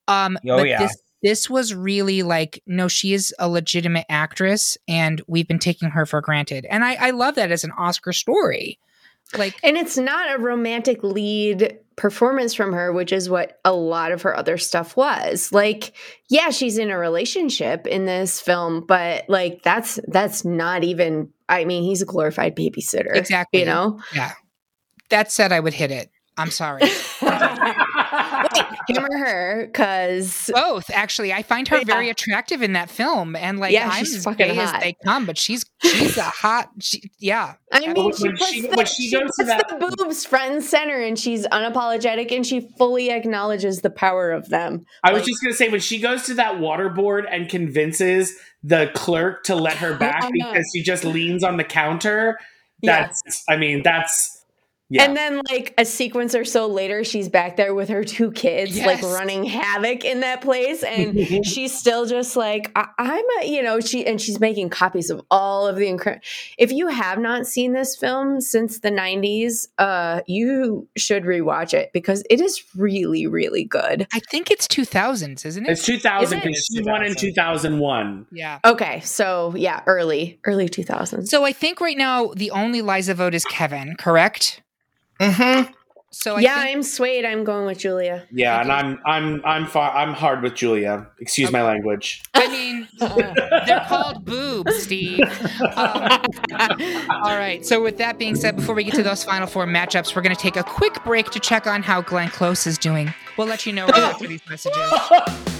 Um, Oh, but yeah. this this was really like, no, she is a legitimate actress, and we've been taking her for granted. And I, I love that as an Oscar story. Like, And it's not a romantic lead performance from her, which is what a lot of her other stuff was. Like, yeah, she's in a relationship in this film, but like that's that's not even I mean, he's a glorified babysitter. Exactly. You know? yeah. That said, I would hit it. I'm sorry. [LAUGHS] Wait, or her because Both, actually. I find her Yeah. very attractive in that film, and like Yeah, I'm she's as fucking gay as hot. they come, but she's she's a hot. She, yeah, I mean, when she she- puts, when the, she she goes to puts that- the boobs front and center, and she's unapologetic, and she fully acknowledges the power of them. I was just going to say, when she goes to that water board and convinces the clerk to let her [GASPS] back because she just leans on the counter, Yeah. that's, I mean, that's, yeah. And then, like a sequence or so later, she's back there with her two kids, like running havoc in that place, and [LAUGHS] she's still just like, I- "I'm a," you know, she and she's making copies of all of the incredible. If you have not seen this film since the '90s, uh, you should rewatch it because it is really, really good. I think it's 2000s, isn't it? It's 2000 Is it? because she won in 2001. yeah. Okay, so yeah, early, early 2000s. So I think right now the only Liza vote is Kevin, correct? Mm-hmm. So I yeah, think, I'm swayed. I'm going with Julia. Yeah, and I'm I'm I'm far I'm hard with Julia. Excuse my language. I mean, they're called boobs, Steve. Um, all right. So with that being said, before we get to those final four matchups, we're going to take a quick break to check on how Glenn Close is doing. We'll let you know right after these messages. [LAUGHS]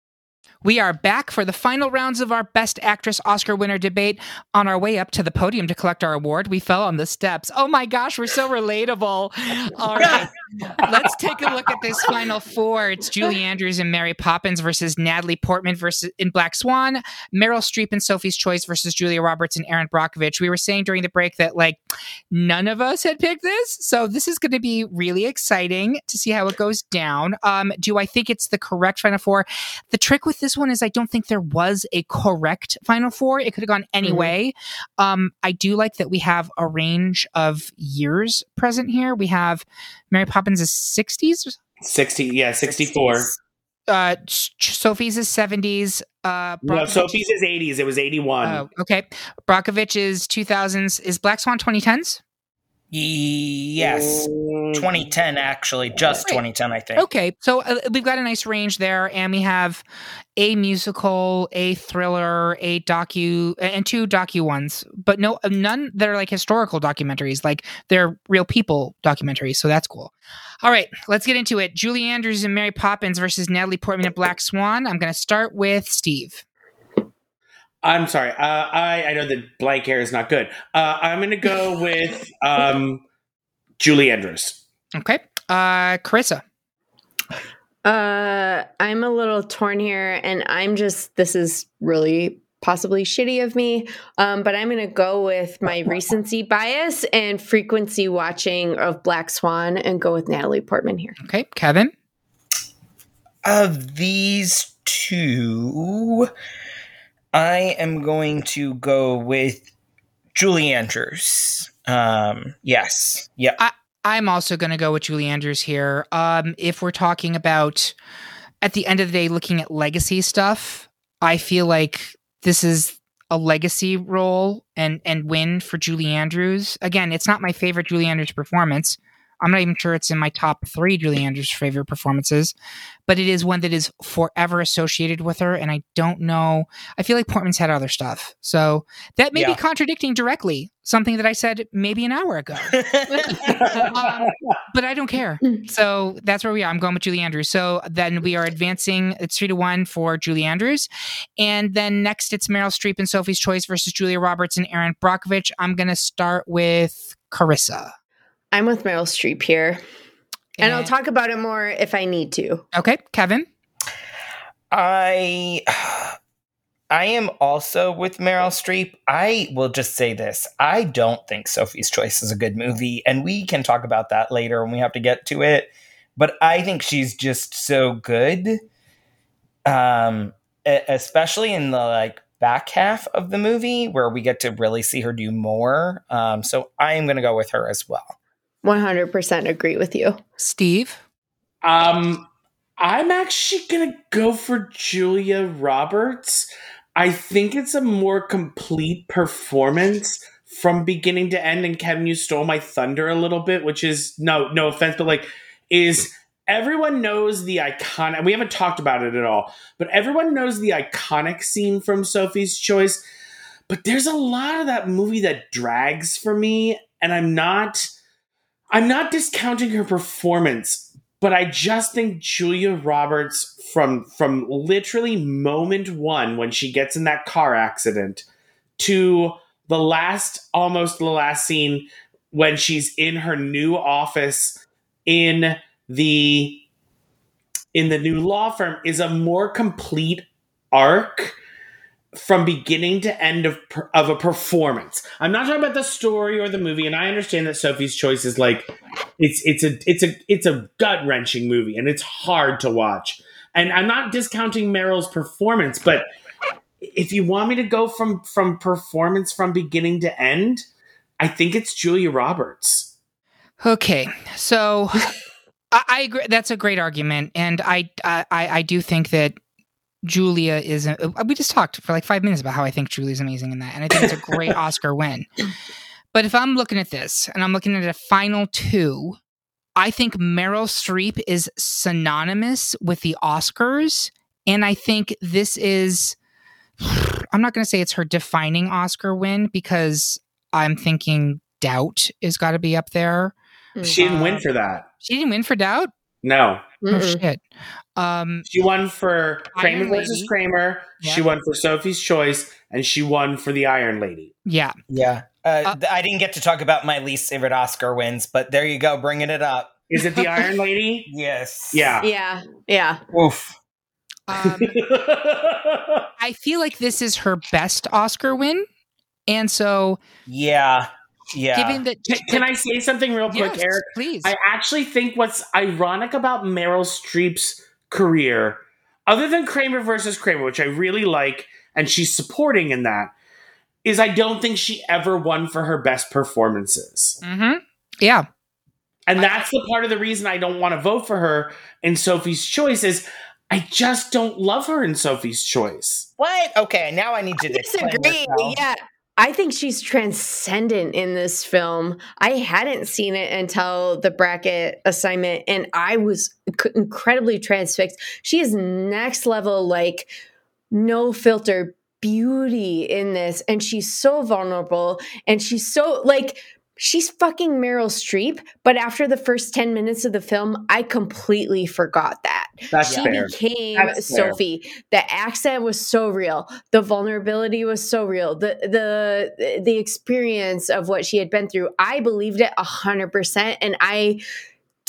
We are back for the final rounds of our Best Actress Oscar winner debate. On our way up to the podium to collect our award, we fell on the steps. Oh my gosh, we're so relatable. [LAUGHS] All right, let's take a look at this final four. It's Julie Andrews and Mary Poppins versus Natalie Portman versus in Black Swan, Meryl Streep and Sophie's Choice versus Julia Roberts and Erin Brockovich. We were saying during the break that like none of us had picked this, so this is going to be really exciting to see how it goes down. Um, do I think it's the correct final four? The trick with this one is I don't think there was a correct final four. It could have gone any Mhm. way. Um, I do like that we have a range of years present here. We have Mary Poppins is 60s, 60, yeah, 64. uh, Sophie's is 70s. Uh, No, Sophie's is 80s. It was 81. Oh, okay. Brockovich is 2000s. Is Black Swan 2010s? Yes. 2010, actually. Just 2010, I think. Okay, so uh, we've got a nice range there, and we have a musical, a thriller, a docu, and two docu ones, but no, none that are like historical documentaries. Like they're real people documentaries, so that's cool. All right, let's get into it. Julie Andrews and Mary Poppins versus Natalie Portman and Black Swan. I'm going to start with Steve. I'm sorry. Uh, I I know that blank hair is not good. Uh, I'm going to go [LAUGHS] with um, Julie Andrews. Okay, uh, Carissa. Uh, I'm a little torn here, and I'm just this is really possibly shitty of me. Um, but I'm going to go with my recency bias and frequency watching of Black Swan and go with Natalie Portman here. Okay, Kevin. Of these two, I am going to go with Julie Andrews. Um, yes. Yeah. I, I'm also going to go with Julie Andrews here. Um, if we're talking about, at the end of the day, looking at legacy stuff, I feel like this is a legacy role and and win for Julie Andrews. Again, it's not my favorite Julie Andrews performance. I'm not even sure it's in my top three Julie Andrews' favorite performances, but it is one that is forever associated with her. And I don't know. I feel like Portman's had other stuff, so that may be contradicting directly something that I said maybe an hour ago. [LAUGHS] um, but I don't care. So that's where we are. I'm going with Julie Andrews. So then we are advancing. It's three to one for Julie Andrews, and then next it's Meryl Streep and Sophie's Choice versus Julia Roberts and Erin Brockovich. I'm going to start with Carissa. I'm with Meryl Streep here, and I'll talk about it more if I need to. Okay, Kevin. I I am also with Meryl Streep. I will just say this. I don't think Sophie's Choice is a good movie, and we can talk about that later when we have to get to it. But I think she's just so good. Um especially in the like back half of the movie where we get to really see her do more. Um so I am going to go with her as well. 100% agree with you. Steve. Um, I'm actually gonna go for Julia Roberts. I think it's a more complete performance from beginning to end. And Kevin, you stole my thunder a little bit, which is no, no offense, but like, is everyone knows the iconic? We haven't talked about it at all, but everyone knows the iconic scene from Sophie's Choice. But there's a lot of that movie that drags for me, and I'm not. I'm not discounting her performance, but I just think Julia Roberts from from literally moment 1 when she gets in that car accident to the last almost the last scene when she's in her new office in the in the new law firm is a more complete arc from beginning to end of of a performance. I'm not talking about the story or the movie, and I understand that Sophie's Choice is like it's it's a it's a it's a gut wrenching movie, and it's hard to watch. And I'm not discounting Meryl's performance, but if you want me to go from from performance from beginning to end, I think it's Julia Roberts. Okay, so [LAUGHS] I, I agree. That's a great argument, and I I I do think that Julia is. A, we just talked for like five minutes about how I think Julia's amazing in that, and I think it's a great [LAUGHS] Oscar win. But if I'm looking at this and I'm looking at a final two, I think Meryl Streep is synonymous with the Oscars, and I think this is. [SIGHS] I'm not going to say it's her defining Oscar win because I'm thinking Doubt is got to be up there. She didn't win Uh, for that. She didn't win for Doubt. No. Oh Mm-mm. shit. Um, She won for Kramer Iron versus Lady. Kramer. She won for Sophie's Choice, and she won for the Iron Lady. yeah. Yeah. Uh, Uh, I didn't get to talk about my least favorite Oscar wins, but there you go, bringing it up. Is it the Iron [LAUGHS] Lady? Yes. Yeah. Yeah, yeah. Oof. Um, [LAUGHS] I feel like this is her best Oscar win, and so Yeah. Yeah. given that, Can, can I say something real quick, Yes, Eric? please. I actually think what's ironic about Meryl Streep's career, other than Kramer versus Kramer, which I really like, and she's supporting in that, is I don't think she ever won for her best performances. hmm Yeah. And that's the part of the reason I don't want to vote for her in Sophie's Choice is I just don't love her in Sophie's Choice. what? Okay, now I need you to Disagree. Yeah. I think she's transcendent in this film. I hadn't seen it until the bracket assignment, and I was incredibly transfixed. She is next level, like no filter beauty in this, and she's so vulnerable, and she's so like she's fucking Meryl Streep. But after the first ten minutes of the film, I completely forgot that That's she fair. became That's fair. Sophie. The accent was so real. The vulnerability was so real. The the the experience of what she had been through. I believed it a hundred percent, and I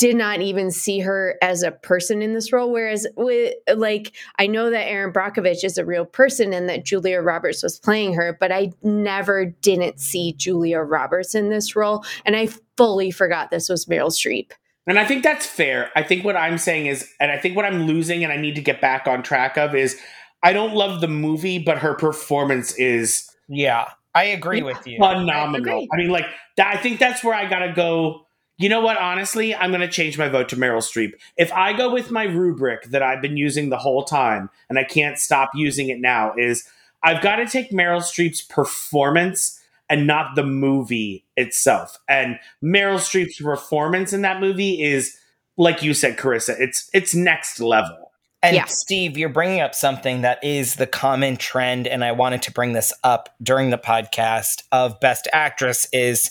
did not even see her as a person in this role. Whereas with like I know that Erin Brockovich is a real person and that Julia Roberts was playing her, but I never didn't see Julia Roberts in this role, and I fully forgot this was Meryl Streep. And I think that's fair. I think what I'm saying is, and I think what I'm losing and I need to get back on track of is I don't love the movie, but her performance is Yeah. I agree with you. phenomenal. agree. I, mean, like, that, I think that's where I got to go. You know what? Honestly, I'm going to change my vote to Meryl Streep. If I go with my rubric that I've been using the whole time and I can't stop using it now, is I've got to take Meryl Streep's performance and not the movie itself. And Meryl Streep's performance in that movie is, like you said, Carissa, it's it's next level. And Yeah. Steve, you're bringing up something that is the common trend, and I wanted to bring this up during the podcast of Best Actress is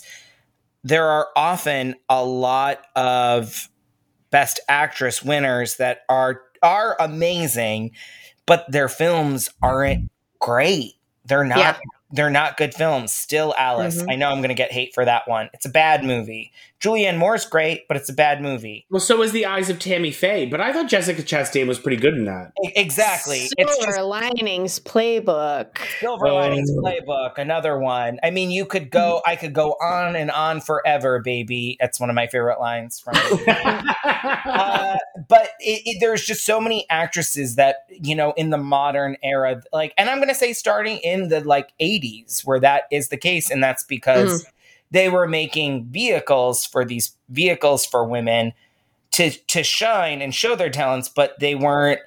there are often a lot of Best Actress winners that are are amazing, but their films aren't great. They're not Yeah. they're not good films. Still Alice. Mhm. I know I'm gonna get hate for that one. It's a bad movie. Julianne Moore's great, but it's a bad movie. Well, so is the eyes of Tammy Faye, but I thought Jessica Chastain was pretty good in that. Exactly. It's just Silver Linings Playbook. Silver Linings Playbook, another one. I mean, you could go. I could go on and on forever, baby. That's one of my favorite lines from. [LAUGHS] uh, but it, it, there's just so many actresses that you know in the modern era, like, and I'm gonna say starting in the like 80s, where that is the case, and that's because they were making vehicles for these vehicles for women to to shine and show their talents, but they weren't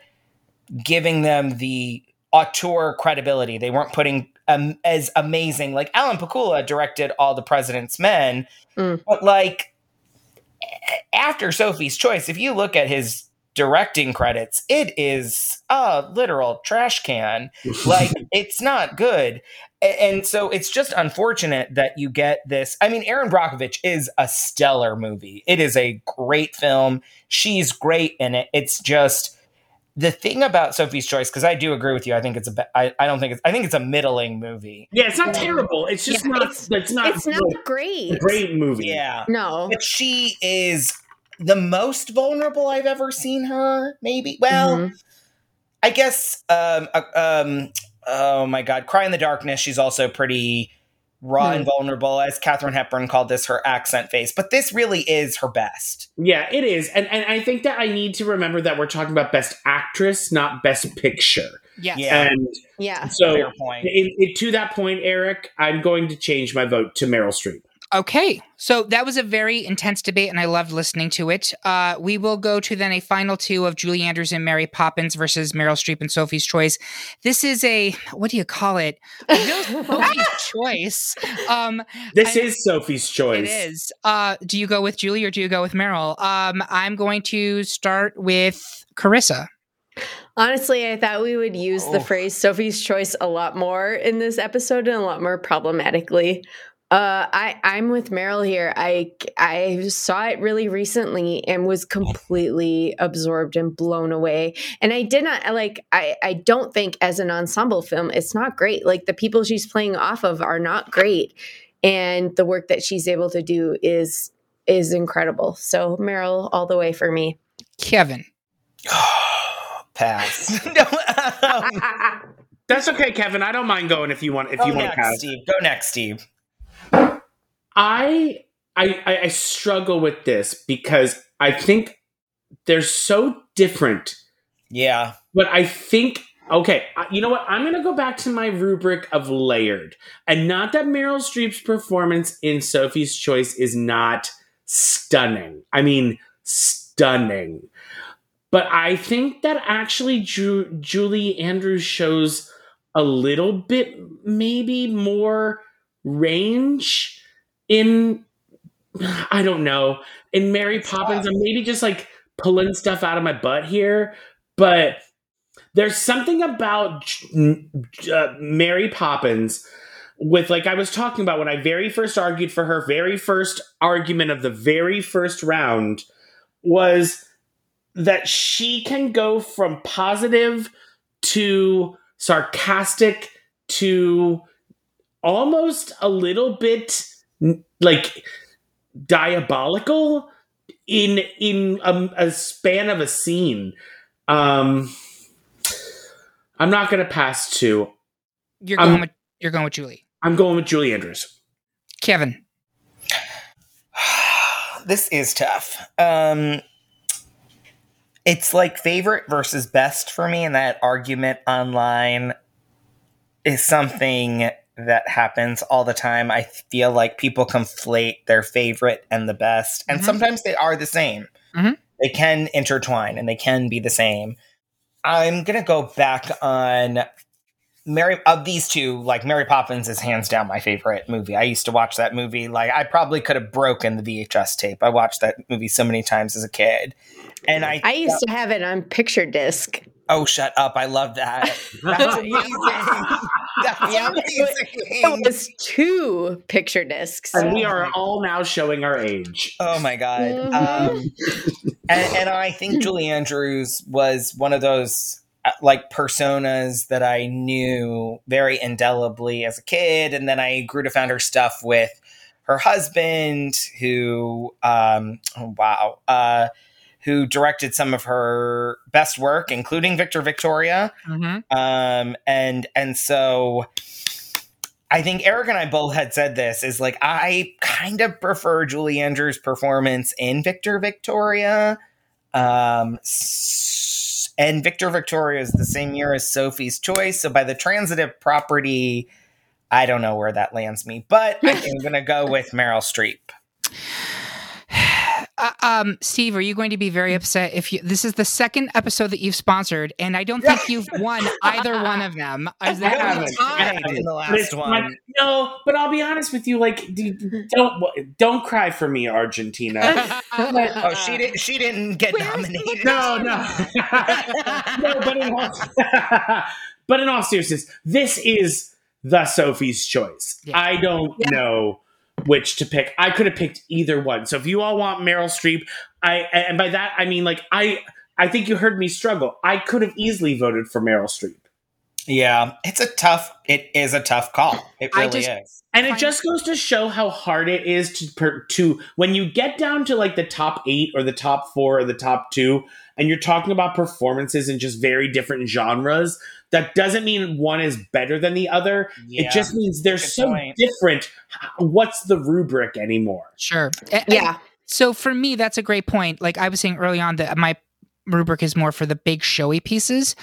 giving them the auteur credibility. They weren't putting um, as amazing like Alan Pakula directed All the President's Men, Mm. but like after Sophie's Choice, if you look at his directing credits, it is a literal trash can. [LAUGHS] Like it's not good. And so it's just unfortunate that you get this. I mean, Erin Brockovich is a stellar movie. It is a great film. She's great in it. It's just the thing about Sophie's Choice, because I do agree with you. I think it's a. be- I, I don't think it's. I think it's a middling movie. Yeah, it's not terrible. It's just Yeah, not. it's- It's, not. It's not great. great movie. Yeah, No. but she is the most vulnerable I've ever seen her. Maybe. Well, Mhm. I guess. Um. uh, Um. Oh my God! Cry in the Darkness. She's also pretty raw and vulnerable, as Katharine Hepburn called this her accent face. But this really is her best. Yeah, it is, and and I think that I need to remember that we're talking about best actress, not best picture. Yes. Yeah. And Yeah. so, Fair point. in- in- to that point, Eric, I'm going to change my vote to Meryl Streep. Okay, so that was a very intense debate, and I loved listening to it. Uh, we will go to then a final two of Julie Andrews and Mary Poppins versus Meryl Streep and Sophie's Choice. This is a what do you call it? [LAUGHS] Sophie's Choice. Um, This I- is Sophie's choice. It is. Uh, do you go with Julie or do you go with Meryl? Um, I'm going to start with Carissa. Honestly, I thought we would use the Oh. phrase Sophie's choice a lot more in this episode and a lot more problematically. Uh, I I'm with Meryl here. I I saw it really recently and was completely absorbed and blown away. And I did not like. I I don't think as an ensemble film, it's not great. Like the people she's playing off of are not great, and the work that she's able to do is is incredible. So Meryl all the way for me. Kevin. [SIGHS] Pass. [LAUGHS] no, um, [LAUGHS] [LAUGHS] That's okay, Kevin. I don't mind going if you want. If go you want to next, pass. Steve. Go next, Steve. I, I I struggle with this because I think they're so different. Yeah. But I think okay, you know what? I'm going to go back to my rubric of layered, and not that Meryl Streep's performance in Sophie's Choice is not stunning. I mean, stunning. But I think that actually Ju- Julie Andrews shows a little bit, maybe more range in [SIGHS] I don't know in Mary Poppins. I'm maybe just like pulling stuff out of my butt here, but there's something about uh, Mary Poppins with like I was talking about when I very first argued for her very first argument of the very first round was that she can go from positive to sarcastic to almost a little bit like diabolical in in a, a span of a scene um i'm not gonna pass to. You're Um, going with you're going with Julie. i'm going with julie andrews Kevin. [SIGHS] this is tough. Um, it's like favorite versus best for me, and that argument online is something that happens all the time. I feel like people conflate their favorite and the best, and Mhm. sometimes they are the same. Mhm. They can intertwine and they can be the same. I'm gonna go back on Mary of these two, like Mary Poppins is hands down my favorite movie. I used to watch that movie. Like I probably could have broken the VHS tape. I watched that movie so many times as a kid. And I I used to have it on picture disc. Oh shut up. I love that. [LAUGHS] That's amazing. That's Yeah, amazing. It was two picture discs. and we are all now showing our age Oh my god. Mhm. Um, and, and I think [LAUGHS] Julie Andrews was one of those uh, like personas that I knew very indelibly as a kid, and then I grew to found her stuff with her husband, who um, oh, wow, uh, who directed some of her best work, including Victor Victoria. Mm-hmm. um and and so i think eric and i both had said this is like i kind of prefer julie andrews performance in victor victoria um and victor victoria is the same year as sophie's choice so by the transitive property i don't know where that lands me but i think i'm gonna go with meryl streep Uh, um, Steve, are you going to be very upset if you? This is the second episode that you've sponsored, and I don't think you've won either one of them. [LAUGHS] Is I that haven't tied in the But it's last my- one? no but i'll be honest with you like don't don't cry for me argentina. [LAUGHS] Oh she didn't she didn't get nominated. No no. [LAUGHS] No but in all, but in all seriousness this is the sophie's choice. Yeah. i don't know which to pick i could have picked either one so if you all want meryl streep i and by that i mean like i i think you heard me struggle i could have easily voted for meryl streep Yeah, it's a tough. It is a tough call. It really just- is. and it just goes to show how hard it is to per, to when you get down to like the top eight or the top four or the top two, and you're talking about performances in just very different genres. That doesn't mean one is better than the other. Yeah. It just means they're Good so point. different. What's the rubric anymore? Sure. And Yeah. so for me, that's a great point. Like I was saying early on, that my rubric is more for the big showy pieces.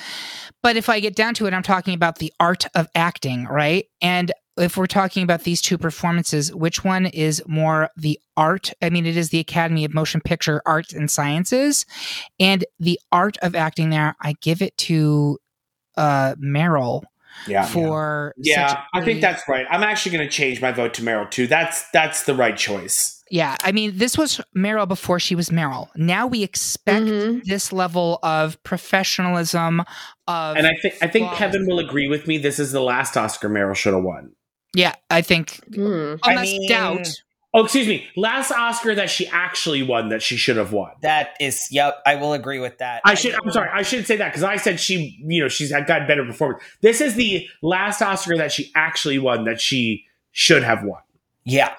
But if I get down to it, I'm talking about the art of acting, right? And if we're talking about these two performances, which one is more the art? I mean, it is the Academy of Motion Picture Arts and Sciences, and the art of acting there, I give it to uh Meryl Yeah. for Yeah, such I think that's right. I'm actually going to change my vote to Meryl too. That's that's the right choice. Yeah, I mean, this was Meryl before she was Meryl. Now we expect Mhm. this level of professionalism. Of And I think I think flawless- Kevin will agree with me. This is the last Oscar Meryl should have won. Yeah, I think Hmm. I unless mean, doubt. Oh, excuse me. Last Oscar that she actually won that she should have won. That is, yep, I will agree with that. I should. I'm sorry. I shouldn't say that because I said she, you know, she's had got better performance. This is the last Oscar that she actually won that she should have won. Yeah,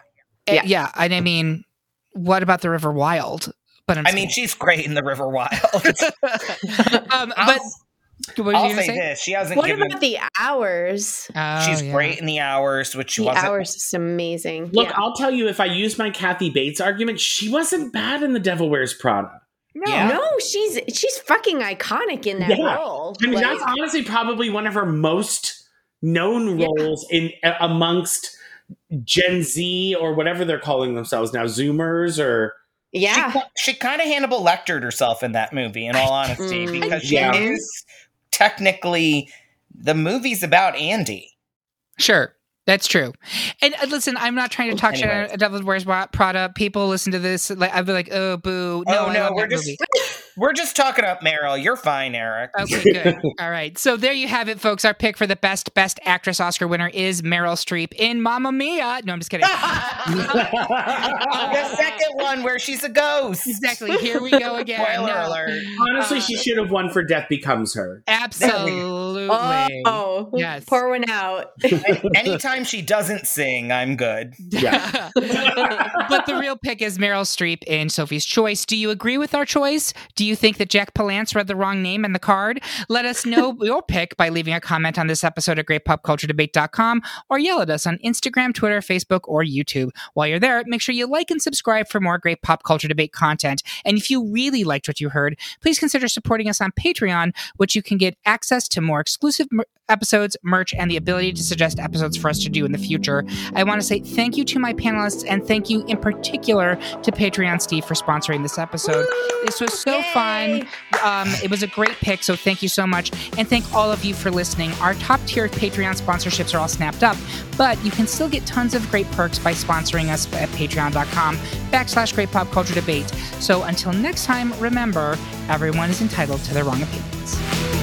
Uh, Yeah. yeah, and I mean, what about the River Wild? But I'm I mean, she's great in the River Wild. [LAUGHS] um, but what I'll you say, say? this: she hasn't What given. about the hours? Oh, she's yeah. great in the hours, which The wasn't. hours is amazing. Look, Yeah. I'll tell you, if I use my Kathy Bates argument, she wasn't bad in The Devil Wears Prada. No, Yeah. no, she's she's fucking iconic in that Yeah. role. I mean, Like, that's honestly probably one of her most known Yeah. roles in a- amongst Gen Z or whatever they're calling themselves now, Zoomers or yeah. She, she kind of Hannibal Lectered herself in that movie, in all honesty, Mm. because she Yeah. is technically the movie's about Andy. Sure. That's true. And uh, listen, I'm not trying to talk shit Anyways. on Devil Wears Prada. People listen to this, like I'd be like, "Oh, boo!" No, oh no, we're just movie. [LAUGHS] we're just talking up Meryl. You're fine, Eric. Okay, good. [LAUGHS] All right. So there you have it, folks. Our pick for the best Best Actress Oscar winner is Meryl Streep in Mamma Mia. No, I'm just kidding. [LAUGHS] the second one where she's a ghost. exactly. Here we go again. Spoiler No. alert. honestly, Uh, she should have won for Death Becomes Her. Absolutely. [LAUGHS] Oh, Yes. pour one out. Anytime she doesn't sing, I'm good. Yeah. but the real pick is Meryl Streep in Sophie's Choice. Do you agree with our choice? Do you think that Jack Palance read the wrong name in the card? Let us know [LAUGHS] your pick by leaving a comment on this episode at greatpopculturedebate.com or yell at us on Instagram, Twitter, Facebook, or YouTube. While you're there, make sure you like and subscribe for more great pop culture debate content. And if you really liked what you heard, please consider supporting us on Patreon, which you can get access to more exclusive episodes, merch, and the ability to suggest episodes for us to do in the future. I want to say thank you to my panelists and thank you in particular to Patreon Steve for sponsoring this episode. This was so fun. Um, it was a great pick, so thank you so much. And thank all of you for listening. Our top tier Patreon sponsorships are all snapped up, but you can still get tons of great perks by sponsoring us at patreon.com backslash great pop culture debate. So until next time, remember, everyone is entitled to their wrong opinions.